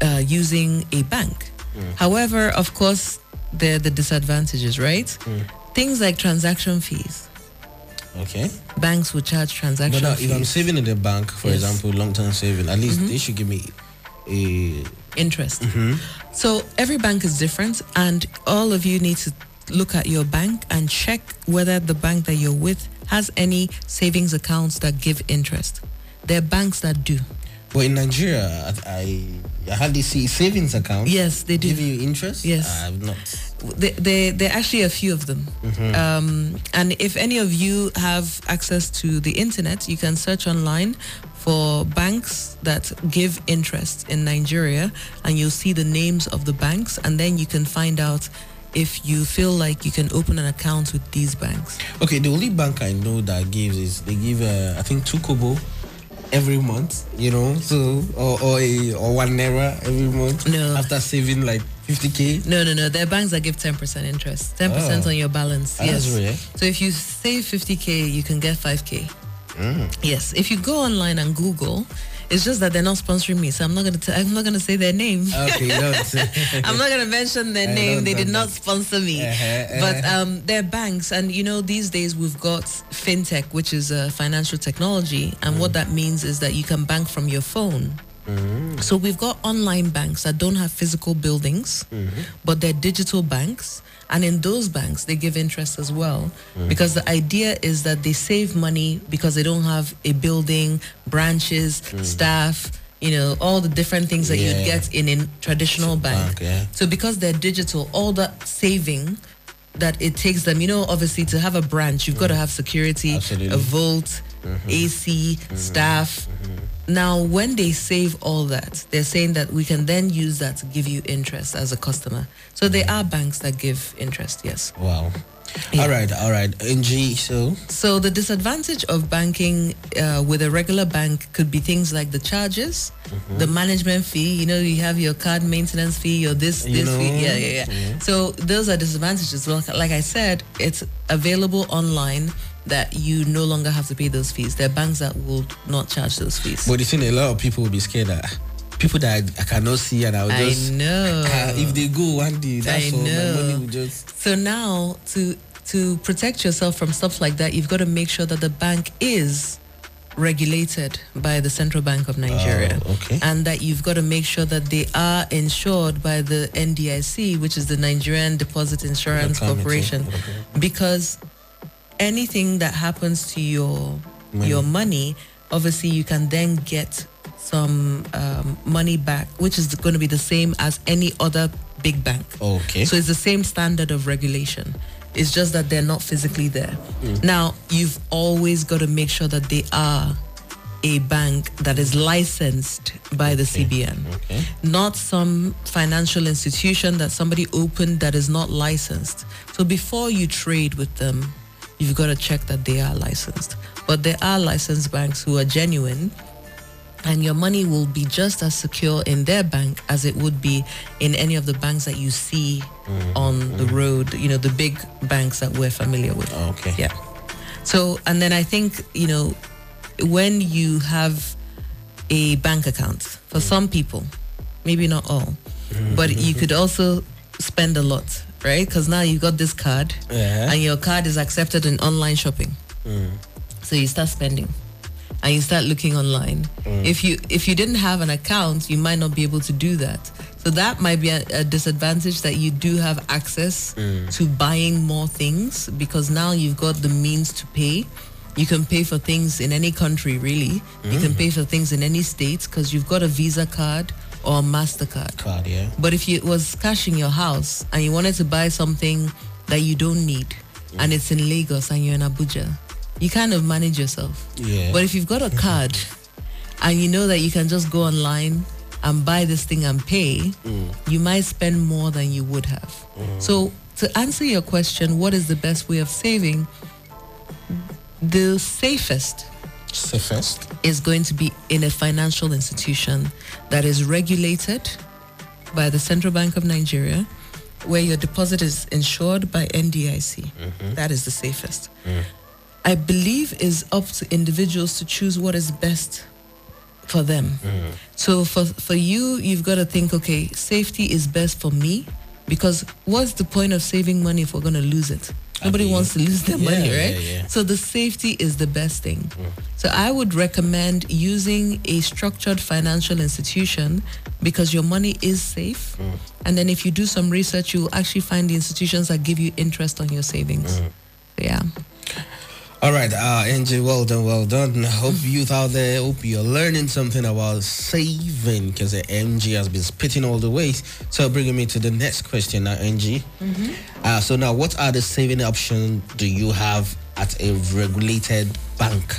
Speaker 10: uh, using a bank. However, of course, there are the disadvantages, right? Things like transaction fees.
Speaker 9: Okay.
Speaker 10: Banks will charge transaction
Speaker 9: But
Speaker 10: fees.
Speaker 9: if I'm saving in the bank, for
Speaker 10: Yes.
Speaker 9: example, long-term saving, at least they should give me a
Speaker 10: interest.
Speaker 9: Mhm.
Speaker 10: So every bank is different, and all of you need to look at your bank and check whether the bank that you're with has any savings accounts that give interest. There are banks that do.
Speaker 9: But in Nigeria, I, I, hardly see savings accounts.
Speaker 10: Yes, they do.
Speaker 9: Give you interest?
Speaker 10: Yes.
Speaker 9: I've not.
Speaker 10: There, there, there are actually a few of them.
Speaker 9: Mhm.
Speaker 10: Um, and if any of you have access to the internet, you can search online for banks that give interest in Nigeria, and you'll see the names of the banks, and then you can find out if you feel like you can open an account with these banks.
Speaker 9: Okay, the only bank I know that gives is they give, uh, I think, two kobo every month, you know, so, or, or, a, or one naira every month.
Speaker 10: No.
Speaker 9: After saving like 50K.
Speaker 10: No, no, no. There are banks that give 10% interest, 10%
Speaker 9: Oh.
Speaker 10: on your balance.
Speaker 9: That's
Speaker 10: yes. So if you save 50K, you can get 5K.
Speaker 9: Mm.
Speaker 10: Yes, if you go online and Google, it's just that they're not sponsoring me, so I'm not gonna. T- I'm not gonna say their name.
Speaker 9: Okay.
Speaker 10: I'm not gonna mention their
Speaker 9: I
Speaker 10: name. They did not sponsor me.
Speaker 9: Uh-huh,
Speaker 10: But
Speaker 9: uh-huh.
Speaker 10: um, they're banks, and you know these days we've got fintech, which is uh, financial technology, and what that means is that you can bank from your phone. So we've got online banks that don't have physical buildings, but they're digital banks. And in those banks, they give interest as well. Mm. Because the idea is that they save money because they don't have a building, branches, mm. staff, you know, all the different things that
Speaker 9: Yeah.
Speaker 10: you'd get in a traditional bank.
Speaker 9: bank, yeah.
Speaker 10: So because they're digital, all that saving that it takes them, you know, obviously to have a branch, you've got to mm. have security,
Speaker 9: Absolutely.
Speaker 10: a vault, Mm-hmm. AC, staff. Now, when they save all that, they're saying that we can then use that to give you interest as a customer. So there are banks that give interest, yes.
Speaker 9: Wow. All right, all right. NG, so
Speaker 10: So the disadvantage of banking uh, with a regular bank could be things like the charges, mm-hmm. the management fee. You know, you have your card maintenance fee, your this
Speaker 9: You
Speaker 10: this
Speaker 9: know,
Speaker 10: fee. Yeah, yeah, yeah. Mm-hmm. So those are disadvantages. Well, like I said, it's available online that you no longer have to pay those fees. There are banks that will not charge those fees.
Speaker 9: But the thing, a lot of people will be scared that people that I, I cannot see and I'll
Speaker 10: I
Speaker 9: just
Speaker 10: know.
Speaker 9: If they go one day, that's
Speaker 10: I
Speaker 9: all.
Speaker 10: know.
Speaker 9: My money will just
Speaker 10: So now to to protect yourself from stuff like that, you've got to make sure that the bank is regulated by the Central Bank of Nigeria.
Speaker 9: Oh, okay.
Speaker 10: And that you've got to make sure that they are insured by the NDIC, which is the Nigerian Deposit Insurance
Speaker 9: Okay, okay,
Speaker 10: Corporation. Because anything that happens to your your money, obviously you can then get some um, money back, which is going to be the same as any other big bank.
Speaker 9: okay.
Speaker 10: So it's the same standard of regulation. It's just that they're not physically there. Now, you've always got to make sure that they are a bank that is licensed by the CBN.
Speaker 9: okay.
Speaker 10: Not some financial institution that somebody opened that is not licensed. So before you trade with them, you've got to check that they are licensed. But there are licensed banks who are genuine and your money will be just as secure in their bank as it would be in any of the banks that you see mm-hmm. on the mm-hmm. road, you know, the big banks that we're familiar with.
Speaker 9: Oh, okay.
Speaker 10: Yeah. So, and then I think, you know, when you have a bank account, for mm. some people, maybe not all, but mm-hmm. you could also spend a lot, right? Because now you've got this card
Speaker 9: Yeah.
Speaker 10: and your card is accepted in online shopping. So you start spending and you start looking online.
Speaker 9: Mm.
Speaker 10: If you if you didn't have an account, you might not be able to do that. So that might be a, a disadvantage that you do have access
Speaker 9: Mm.
Speaker 10: to buying more things because now you've got the means to pay. You can pay for things in any country, really. You can
Speaker 9: Mm.
Speaker 10: pay for things in any state because you've got a Visa card or Mastercard.
Speaker 9: Card, yeah.
Speaker 10: But if you, it was cash in your house and you wanted to buy something that you don't need and it's in Lagos and you're in Abuja, you kind of manage yourself.
Speaker 9: Yeah.
Speaker 10: But if you've got a mm-hmm. card and you know that you can just go online and buy this thing and pay, mm. you might spend more than you would have. Mm. So to answer your question, what is the best way of saving? The safest
Speaker 9: Safest.
Speaker 10: is going to be in a financial institution that is regulated by the Central Bank of Nigeria, where your deposit is insured by NDIC. Mm-hmm. That is the safest. Mm. I believe is up to individuals to choose what is best for them. Mm. So for for you, you've got to think, okay, safety is best for me because what's the point of saving money if we're going to lose it? Nobody
Speaker 9: Agree.
Speaker 10: wants to lose their money, right?
Speaker 9: yeah, yeah.
Speaker 10: So the safety is the best thing. Mm. So I would recommend using a structured financial institution because your money is safe. Mm. And then if you do some research, you'll actually find the institutions that give you interest on your savings. Mm. Yeah.
Speaker 9: All right, uh, Angie, well done, well done. Hope youth out there, hope you're learning something about saving because the MG has been spitting all the way. So bringing me to the next question now, Angie. Uh, so now, what are the saving options do you have at a regulated bank?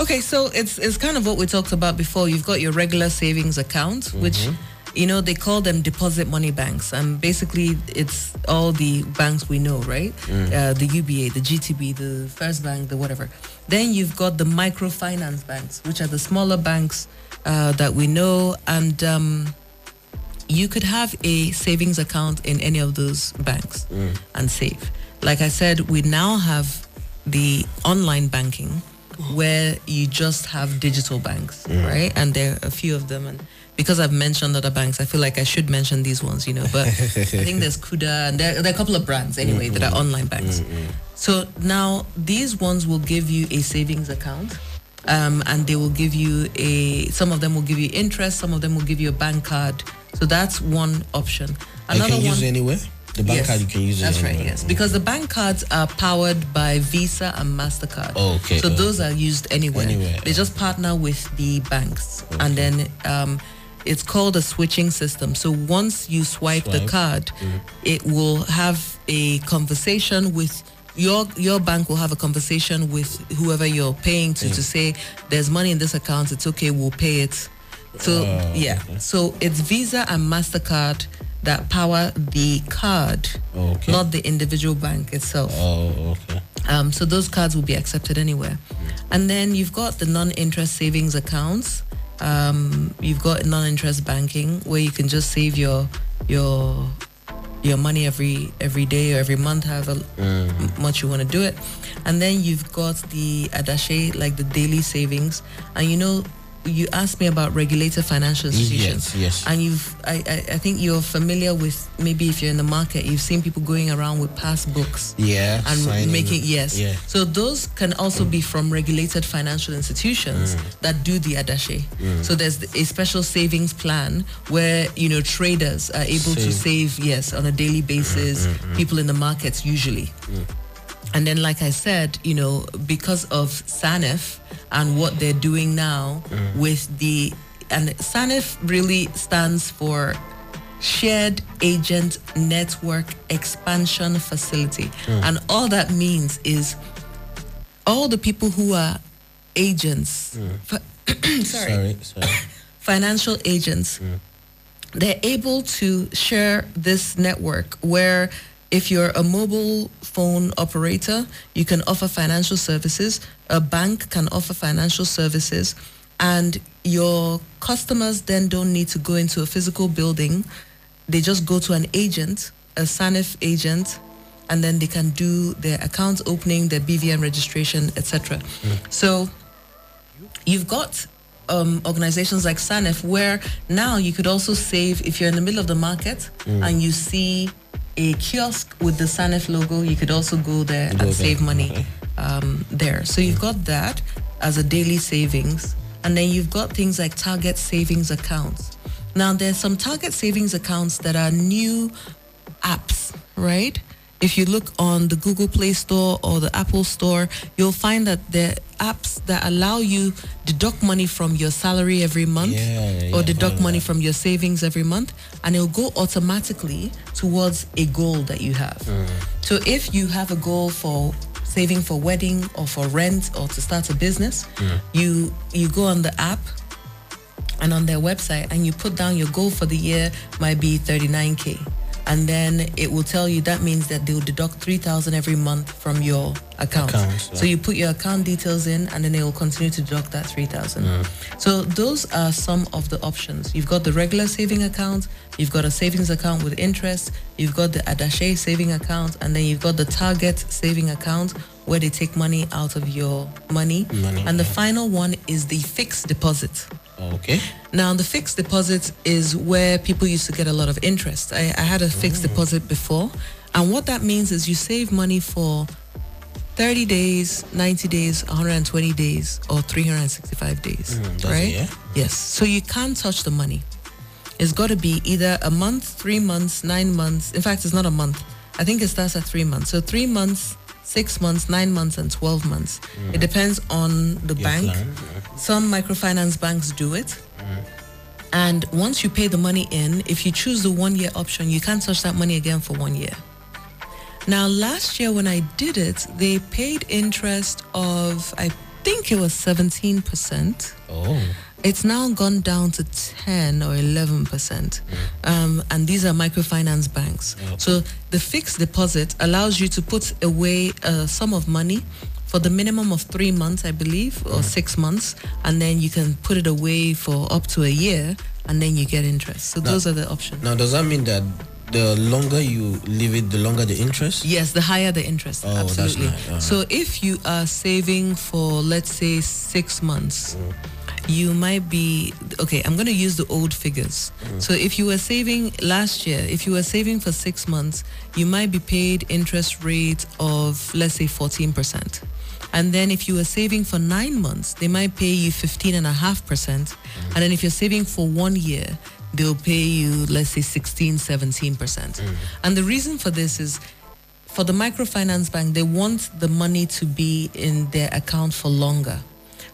Speaker 10: Okay, so it's it's kind of what we talked about before. You've got your regular savings account, which you know they call them deposit money banks, and basically it's all the banks we know, right? Uh, the UBA, the GTB, the First Bank, the whatever. Then you've got the microfinance banks, which are the smaller banks uh, that we know, and um, you could have a savings account in any of those banks and save. Like I said, we now have the online banking where you just have digital banks, right? And there are a few of them. And because I've mentioned other banks, I feel like I should mention these ones, you know. But I think there's Kuda and there, there are a couple of brands anyway that are online banks. So now these ones will give you a savings account. Um, and they will give you a some of them will give you interest some of them will give you a bank card so that's one option Another
Speaker 9: you can use
Speaker 10: one
Speaker 9: it anywhere? The bank
Speaker 10: Yes,
Speaker 9: card, you can use it
Speaker 10: That's
Speaker 9: anywhere.
Speaker 10: right, yes. Because the bank cards are powered by Visa and MasterCard.
Speaker 9: Oh, okay,
Speaker 10: So
Speaker 9: oh.
Speaker 10: those are used anywhere.
Speaker 9: Anywhere,
Speaker 10: They just partner with the banks. And then um, it's called a switching system. So once you swipe, the
Speaker 9: Swipe.
Speaker 10: card, it will have a conversation with your your bank will have a conversation with whoever you're paying to to say there's money in this account it's okay we'll pay it so
Speaker 9: Oh,
Speaker 10: yeah so it's visa and mastercard that power the card
Speaker 9: Okay.
Speaker 10: not the individual bank itself
Speaker 9: Oh, okay.
Speaker 10: um, so those cards will be accepted anywhere. And then you've got the non-interest savings accounts. Um, you've got non-interest banking where you can just save your your your money every every day or every month, however m- much you want to do it. And then you've got the adashi, like the daily savings. And you know, you asked me about regulated financial institutions.
Speaker 9: Yes, yes.
Speaker 10: And you've, I, I, I think you're familiar with maybe if you're in the market, you've seen people going around with passbooks
Speaker 9: Yeah.
Speaker 10: and
Speaker 9: signing.
Speaker 10: making yes.
Speaker 9: Yeah.
Speaker 10: So those can also be from regulated financial institutions mm. that do the adashi. Mm. So there's a special savings plan where you know traders are able to
Speaker 9: Save.
Speaker 10: save yes on a daily basis. Mm, people in the markets usually. And then, like I said, you know, because of SANEF and what they're doing now mm. with the, and SANEF really stands for Shared Agent Network Expansion Facility. Mm. And all that means is all the people who are agents, mm. fi- sorry,
Speaker 9: Sorry, sorry.
Speaker 10: financial agents, they're able to share this network where if you're a mobile phone operator, you can offer financial services, a bank can offer financial services, and your customers then don't need to go into a physical building. They just go to an agent, a SANEF agent, and then they can do their account opening, their BVN registration, etc. So you've got um, organizations like SANEF where now you could also save if you're in the middle of the market and you see a kiosk with the SANEF logo, you could also go there
Speaker 9: Go
Speaker 10: and
Speaker 9: there,
Speaker 10: save money um, there. So you've got that as a daily savings, and then you've got things like target savings accounts. Now there's some target savings accounts that are new apps, right? If you look on the Google Play Store or the Apple Store, you'll find that there are apps that allow you to deduct money from your salary every month
Speaker 9: Yeah, yeah,
Speaker 10: or deduct money from your savings every month and it'll go automatically towards a goal that you have. So if you have a goal for saving for wedding or for rent or to start a business, you you go on the app and on their website and you put down your goal for the year might be 39k and then it will tell you that means that they'll deduct 3000 every month from your account.
Speaker 9: Accounts,
Speaker 10: so you put your account details in and then it will continue to deduct that 3000 mm. so those are some of the options. You've got the regular saving account you've got a savings account with interest you've got the adashi saving account and then you've got the target saving account where they take money out of your money,
Speaker 9: Money,
Speaker 10: and the final one is the fixed deposit
Speaker 9: Okay.
Speaker 10: now, the fixed deposit is where people used to get a lot of interest. I, I had a fixed deposit before, and what that means is you save money for 30 days, 90 days, 120 days, or 365 days,
Speaker 9: Mm, does it,
Speaker 10: right?
Speaker 9: yeah?
Speaker 10: Yes. So you can't touch the money. It's got to be either a month, three months, nine months. In fact, it's not a month. I think it starts at three months. So three months, six months, nine months, and 12 months. It depends on the
Speaker 9: Your
Speaker 10: bank.
Speaker 9: plan,
Speaker 10: Some microfinance banks do it. And once you pay the money in, if you choose the one year option, you can't touch that money again for one year. Now, last year when I did it, they paid interest of, I think it was 17%.
Speaker 9: Oh.
Speaker 10: It's now gone down to 10 or 11%. Um, and these are microfinance banks. So the fixed deposit allows you to put away a sum of money for the minimum of three months, I believe, or six months. And then you can put it away for up to a year and then you get interest. So those are the options.
Speaker 9: Now, does that mean that the longer you leave it, the longer the interest?
Speaker 10: Yes, the higher the interest.
Speaker 9: Oh,
Speaker 10: absolutely.
Speaker 9: nice, uh-huh.
Speaker 10: So if you are saving for let's say six months, you might be okay. I'm going to use the old figures. Mm. So if you were saving last year, if you were saving for six months, you might be paid interest rate of let's say 14 percent. And then if you were saving for nine months, they might pay you 15 and a half percent. Mm. And then if you're saving for one year, they'll pay you, let's say 16, 17 percent. Mm. And the reason for this is for the microfinance bank, they want the money to be in their account for longer.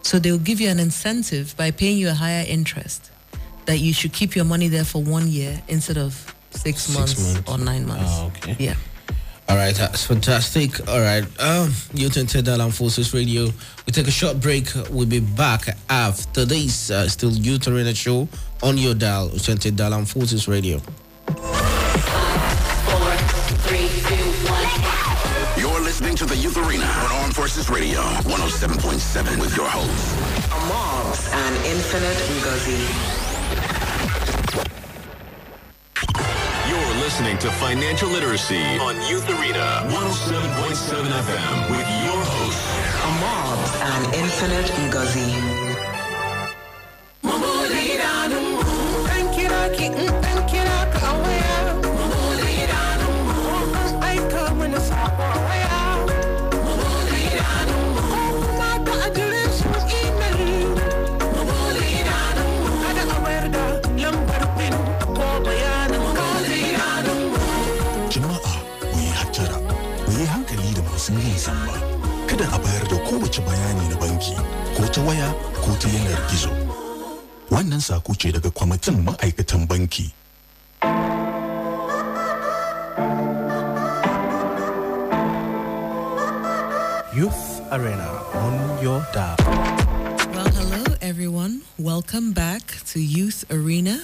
Speaker 10: So they'll give you an incentive by paying you a higher interest that you should keep your money there for one year instead of six,
Speaker 9: Six
Speaker 10: months,
Speaker 9: months.
Speaker 10: or nine months.
Speaker 9: Ah, okay.
Speaker 10: Yeah.
Speaker 9: All right, that's fantastic. All right, um, you turn to the Armed Forces Radio. We take a short break. We'll be back after this. Uh, still Youth Arena show on your dial. You turn to the Armed Forces Radio.
Speaker 2: To the Youth Arena on Armed Forces Radio 107.7 with your hosts.
Speaker 4: Mobs and Infinite Ngozi.
Speaker 8: You're listening to Financial Literacy on Youth Arena 107.7 FM with your host,
Speaker 4: Mobs and Infinite Ngozi.
Speaker 11: Jama'a Kada a bayar da kowace bayani na banki ko ta waya ko ta yanar gizo. Wannan sako ce daga kwamitin ma'aikatan banki.
Speaker 5: Youth Arena on your dial.
Speaker 10: Well, hello everyone. Welcome back to Youth Arena.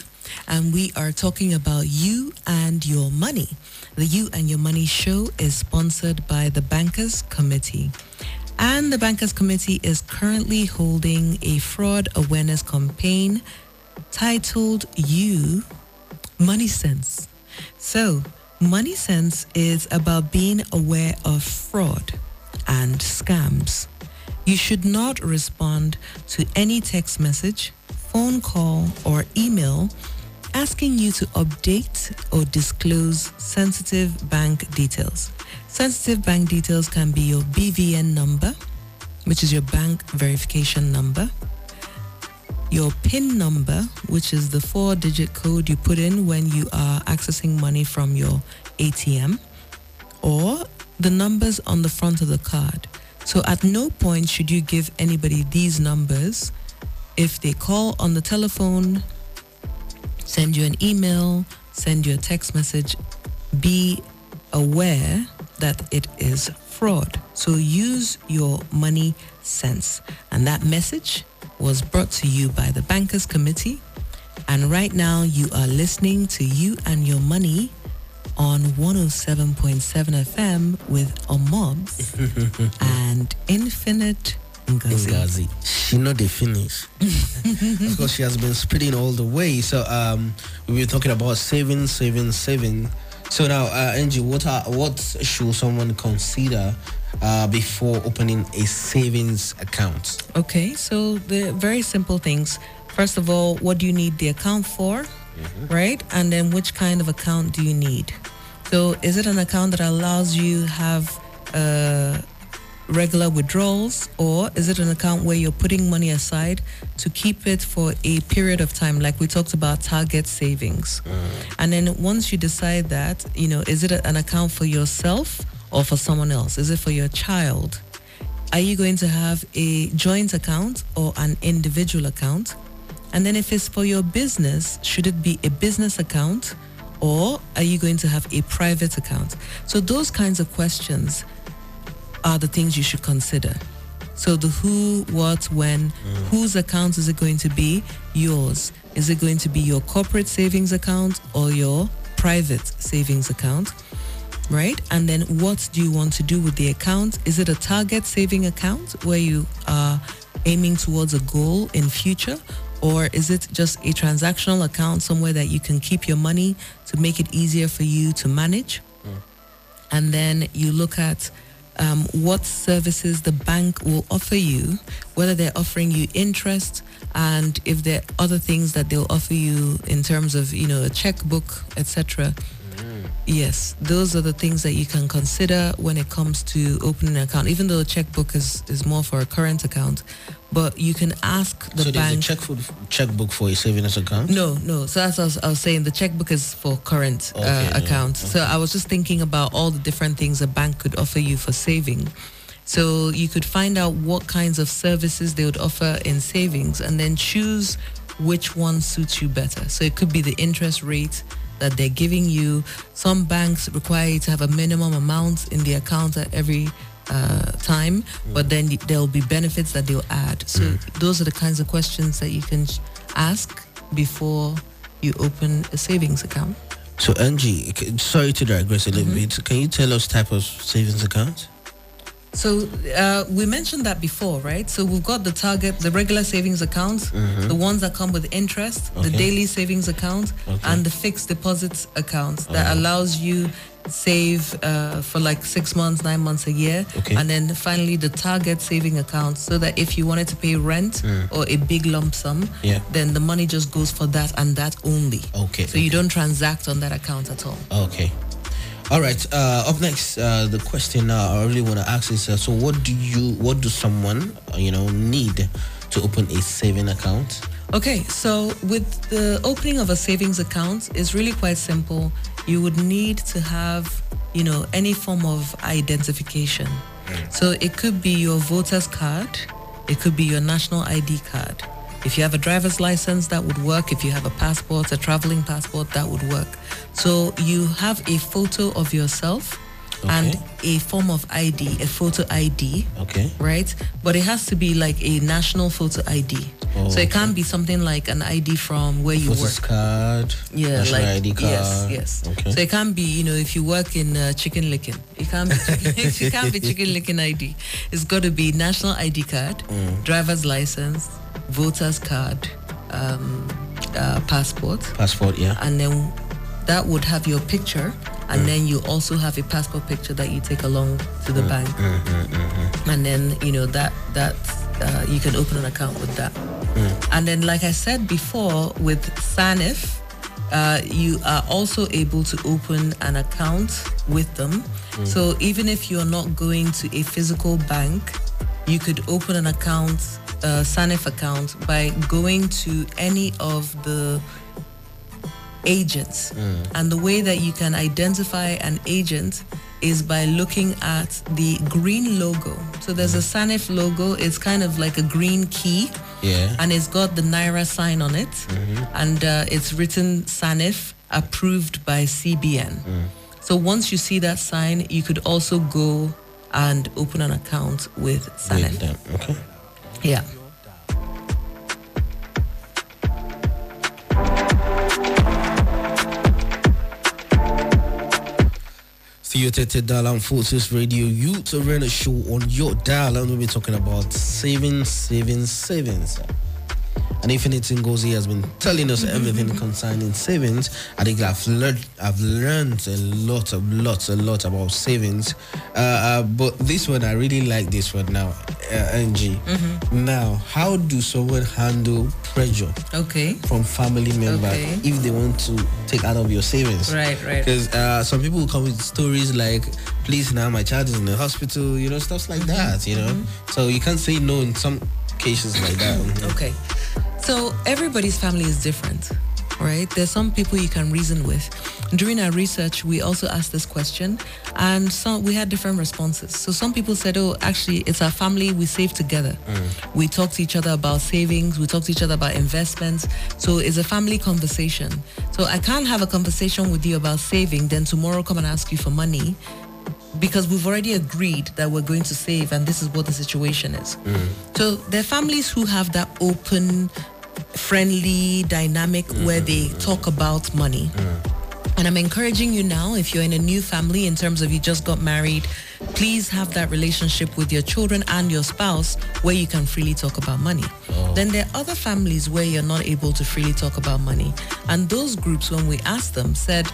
Speaker 10: And we are talking about you and your money. The You and Your Money show is sponsored by the Bankers Committee. And the Bankers Committee is currently holding a fraud awareness campaign titled You Money Sense. So, Money Sense is about being aware of fraud and scams. You should not respond to any text message, phone call, or email asking you to update or disclose sensitive bank details. Sensitive bank details can be your BVN number, which is your bank verification number, your PIN number, which is the four digit code you put in when you are accessing money from your ATM, or the numbers on the front of the card. So at no point should you give anybody these numbers. If they call on the telephone, send you an email, send you a text message, be aware that it is fraud. So use your money sense. And that message was brought to you by the Bankers Committee. And right now you are listening to You and Your Money on 107.7 FM with Amobs and Infinite Ngozi.
Speaker 9: Ngazi. She know the finish. of course, she has been spitting all the way. So um, we were talking about saving, saving, saving. So now, uh, Angie, what are what should someone consider uh, before opening a savings account?
Speaker 10: Okay, so the very simple things. First of all, what do you need the account for? Right? And then which kind of account do you need? So is it an account that allows you have uh, regular withdrawals or is it an account where you're putting money aside to keep it for a period of time? Like we talked about target savings. Mm. And then once you decide that you know is it an account for yourself or for someone else? Is it for your child? Are you going to have a joint account or an individual account? And then if it's for your business, should it be a business account or are you going to have a private account? So those kinds of questions are the things you should consider. So the who, what, when, mm. whose account is it going to be? Yours. Is it going to be your corporate savings account or your private savings account? right? And then what do you want to do with the account? Is it a target saving account where you are aiming towards a goal in future? Or is it just a transactional account somewhere that you can keep your money to make it easier for you to manage? Mm. And then you look at um, what services the bank will offer you, whether they're offering you interest, and if there are other things that they'll offer you in terms of, you know, a checkbook, etc. Yes, those are the things that you can consider when it comes to opening an account. Even though a checkbook is, is more for a current account, but you can ask the
Speaker 9: so
Speaker 10: bank.
Speaker 9: there's a check checkbook for a savings account?
Speaker 10: No, no. So that's what I was, saying. The checkbook is for current
Speaker 9: Okay,
Speaker 10: uh,
Speaker 9: yeah,
Speaker 10: account. So I was just thinking about all the different things a bank could offer you for saving. So you could find out what kinds of services they would offer in savings, and then choose which one suits you better. So it could be the interest rate that they're giving you. Some banks require you to have a minimum amount in the account at every uh, time, but then there'll be benefits that they'll add. So those are the kinds of questions that you can ask before you open a savings account.
Speaker 9: So Angie, sorry to digress a little bit. Can you tell us type of savings account?
Speaker 10: So uh, we mentioned that before, right? So we've got the target, the regular savings account,
Speaker 9: Mhm.
Speaker 10: the ones that come with interest, the daily savings account,
Speaker 9: Okay.
Speaker 10: and the fixed deposits account that allows you save uh, for like six months, nine months, a year,
Speaker 9: Okay.
Speaker 10: and then finally the target saving account, so that if you wanted to pay rent
Speaker 9: Mm.
Speaker 10: or a big lump sum,
Speaker 9: Yeah.
Speaker 10: then the money just goes for that and that only.
Speaker 9: Okay.
Speaker 10: So you don't transact on that account at all.
Speaker 9: Okay. All right. Uh, up next, uh, the question I really want to ask is: uh, So, what do you, what do someone, you know, need to open a saving account?
Speaker 10: Okay, so with the opening of a savings account is really quite simple. You would need to have, you know, any form of identification. Mm. So it could be your voter's card, it could be your national ID card. If you have a driver's license, that would work. If you have a passport, a traveling passport, that would work. So you have a photo of yourself and a form of ID, a photo ID
Speaker 9: Okay.
Speaker 10: right? But it has to be like a national photo ID.
Speaker 9: Oh,
Speaker 10: so it can't be something like an ID from where you work.
Speaker 9: card.
Speaker 10: Yeah,
Speaker 9: national
Speaker 10: like
Speaker 9: ID card.
Speaker 10: yes, yes.
Speaker 9: Okay.
Speaker 10: So it can't be, you know, if you work in uh, chicken licking, it can't be. chicken, it can't be chicken licking ID. It's got to be national ID card,
Speaker 9: Mm.
Speaker 10: driver's license, voter's card, um, uh, passport,
Speaker 9: Passport. Yeah.
Speaker 10: and then that would have your picture, and
Speaker 9: Mm.
Speaker 10: then you also have a passport picture that you take along to the bank
Speaker 9: Mm, mm, mm, mm.
Speaker 10: and then you know that that uh, you can open an account with that
Speaker 9: Mm.
Speaker 10: and then like i said before with SANEF uh, you are also able to open an account with them.
Speaker 12: Mm.
Speaker 10: So even if you're not going to a physical bank, you could open an account, uh, SANEF account, by going to any of the agents. Mm. And the way that you can identify an agent is by looking at the green logo. So there's a mm. SANEF logo, it's kind of like a green key.
Speaker 9: Yeah.
Speaker 10: And it's got the Naira sign on it. Mm-hmm. And uh, it's written SANEF approved by CBN. Mm. So once you see that sign, you could also go and open an account with SANEF.
Speaker 9: Okay.
Speaker 10: Yeah.
Speaker 9: Still Tete Dial and Forces Radio Youth Arena Show on your dial and we'll be talking about savings, savings, savings. And Infinite Ngozi has been telling us everything concerning savings. I think I've learned I've learned a lot, a lot, a lot about savings. Uh, uh, but this one I really like this one now, uh, NG. Now, how do someone handle pressure
Speaker 10: Okay.
Speaker 9: from family member
Speaker 10: Okay.
Speaker 9: if they want to take out of your savings?
Speaker 10: Right, right.
Speaker 9: Because uh, some people will come with stories like, please now my child is in the hospital, you know, stuff like that, you know. So you can't say no in some like that.
Speaker 10: Okay. So everybody's family is different, right? There's some people you can reason with. During our research, we also asked this question, and some we had different responses. So some people said, "Oh, actually, it's our family. We save together. Mm. We talk to each other about savings. We talk to each other about investments. So it's a family conversation. So I can't have a conversation with you about saving, then tomorrow come and ask you for money." Because we've already agreed that we're going to save, and this is what the situation is. Mm. So there are families who have that open, friendly dynamic where they mm-hmm. talk about money. Mm. And I'm encouraging you now, if you're in a new family, in terms of you just got married, please have that relationship with your children and your spouse where you can freely talk about money. Oh. Then there are other families where you're not able to freely talk about money. And those groups, when we asked them, said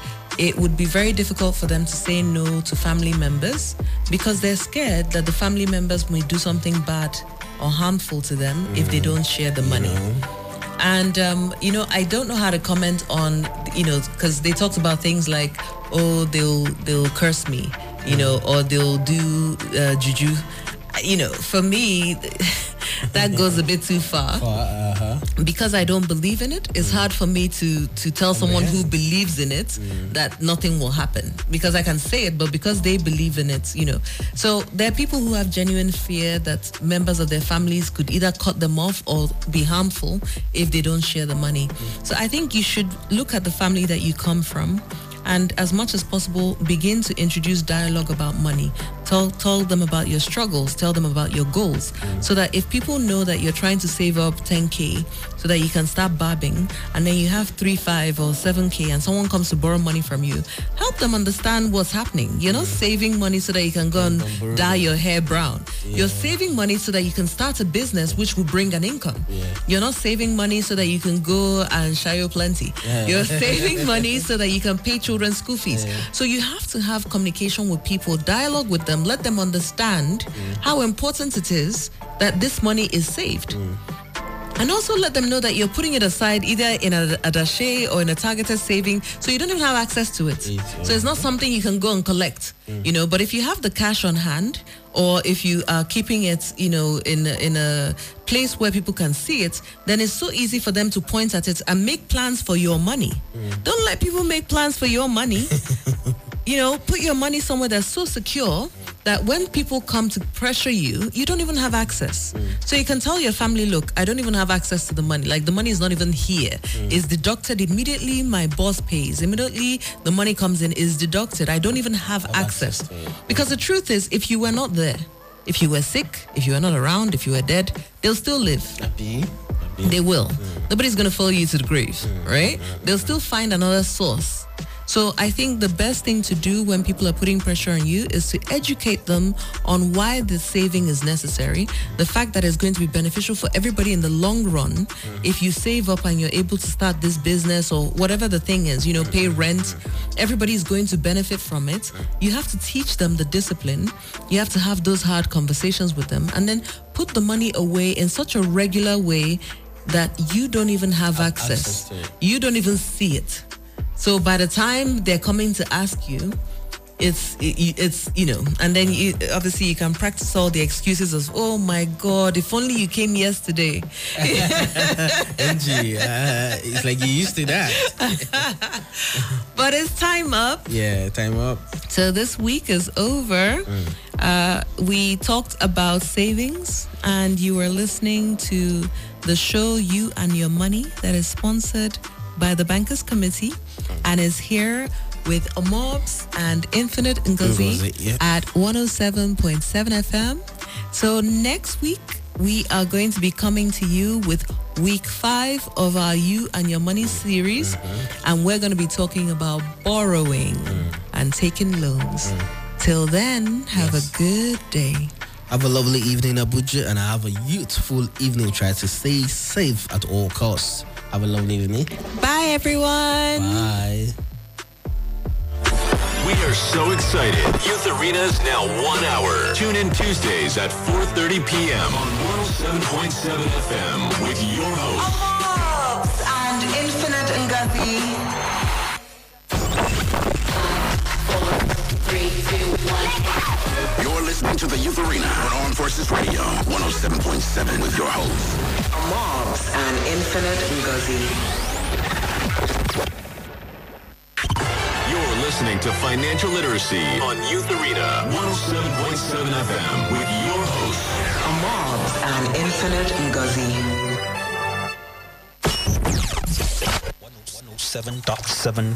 Speaker 10: it would be very difficult for them to say no to family members because they're scared that the family members may do something bad or harmful to them if they don't share the money. And um, you know, I don't know how to comment on you know because they talked about things like, oh, they'll they'll curse me, you know, or they'll do uh, juju. You know, for me, that goes a bit too far.
Speaker 9: Uh-huh.
Speaker 10: because I don't believe in it, it's mm. hard for me to to tell someone who believes in it mm. that nothing will happen. Because I can say it, but because they believe in it, you know. So there are people who have genuine fear that members of their families could either cut them off or be harmful if they don't share the money. Mm. So I think you should look at the family that you come from and as much as possible begin to introduce dialogue about money tell tell them about your struggles tell them about your goals so that if people know that you're trying to save up 10k so that you can start babbing and then you have 3 5 or 7k and someone comes to borrow money from you help them understand what's happening. You're not saving money so that you can go and dye your hair brown. You're saving money so that you can start a business which will bring an income. You're not saving money so that you can go and shayo plenty.
Speaker 12: Yeah.
Speaker 10: you're saving money so that you can pay children's school fees. So you have to have communication with people, dialogue with them, let them understand mm. how important it is that this money is saved. Mm. And also let them know that you're putting it aside either in a, a dashe or in a targeted saving, so you don't even have access to it. So it's not something you can go and collect, mm. you know. But if you have the cash on hand, or if you are keeping it, you know, in in a place where people can see it, then it's so easy for them to point at it and make plans for your money. Don't let people make plans for your money. you know, put your money somewhere that's so secure that when people come to pressure you, you don't even have access. So you can tell your family, look, I don't even have access to the money. Like the money is not even here. It's deducted immediately. My boss pays. Immediately the money comes in, is deducted. I don't even have access. Because the truth is, if you were not there, if you were sick, if you were not around, if you were dead, they'll still live. Happy? They will. Nobody's going to follow you to the grave, right? They'll still find another source. So I think the best thing to do when people are putting pressure on you is to educate them on why the saving is necessary, the fact that it's going to be beneficial for everybody in the long run if you save up and you're able to start this business or whatever the thing is, you know, pay rent, everybody's going to benefit from it. You have to teach them the discipline. You have to have those hard conversations with them and then put the money away in such a regular way that you don't even have access.
Speaker 9: access.
Speaker 10: You don't even see it. So by the time they're coming to ask you, it's it, it's you know, and then you, obviously you can practice all the excuses of oh my god, if only you came yesterday.
Speaker 9: Angie, uh, it's like you used to that.
Speaker 10: but it's time up.
Speaker 9: Yeah, time up.
Speaker 10: So this week is over. Uh, we talked about savings, and you were listening to the show You and Your Money that is sponsored by the Bankers Committee and is here with Amobs and Infinite Ngozi
Speaker 9: yeah.
Speaker 10: at 107.7 FM. So next week, we are going to be coming to you with week five of our You and Your Money series. Mm-hmm. And we're going to be talking about borrowing mm. and taking loans. Mm. Till then, have a good day.
Speaker 9: Have a lovely evening, Abuja, and have a youthful evening. Try to stay safe at all costs. Have a lovely evening.
Speaker 10: Bye, everyone.
Speaker 9: Bye.
Speaker 8: We are so excited. Youth Arena is now one hour. Tune in Tuesdays at 4.30 p.m. on 107.7 FM with your host,
Speaker 4: Mobs and Infinite Ngazi.
Speaker 2: You're listening to the Youth Arena on Armed Forces Radio 107.7 with your hosts.
Speaker 4: Mobs and Infinite Ngazi.
Speaker 8: You're listening to Financial Literacy on Youth Arena 107.7 FM with your host,
Speaker 4: Mobs and Infinite Ngazi.
Speaker 12: 107.7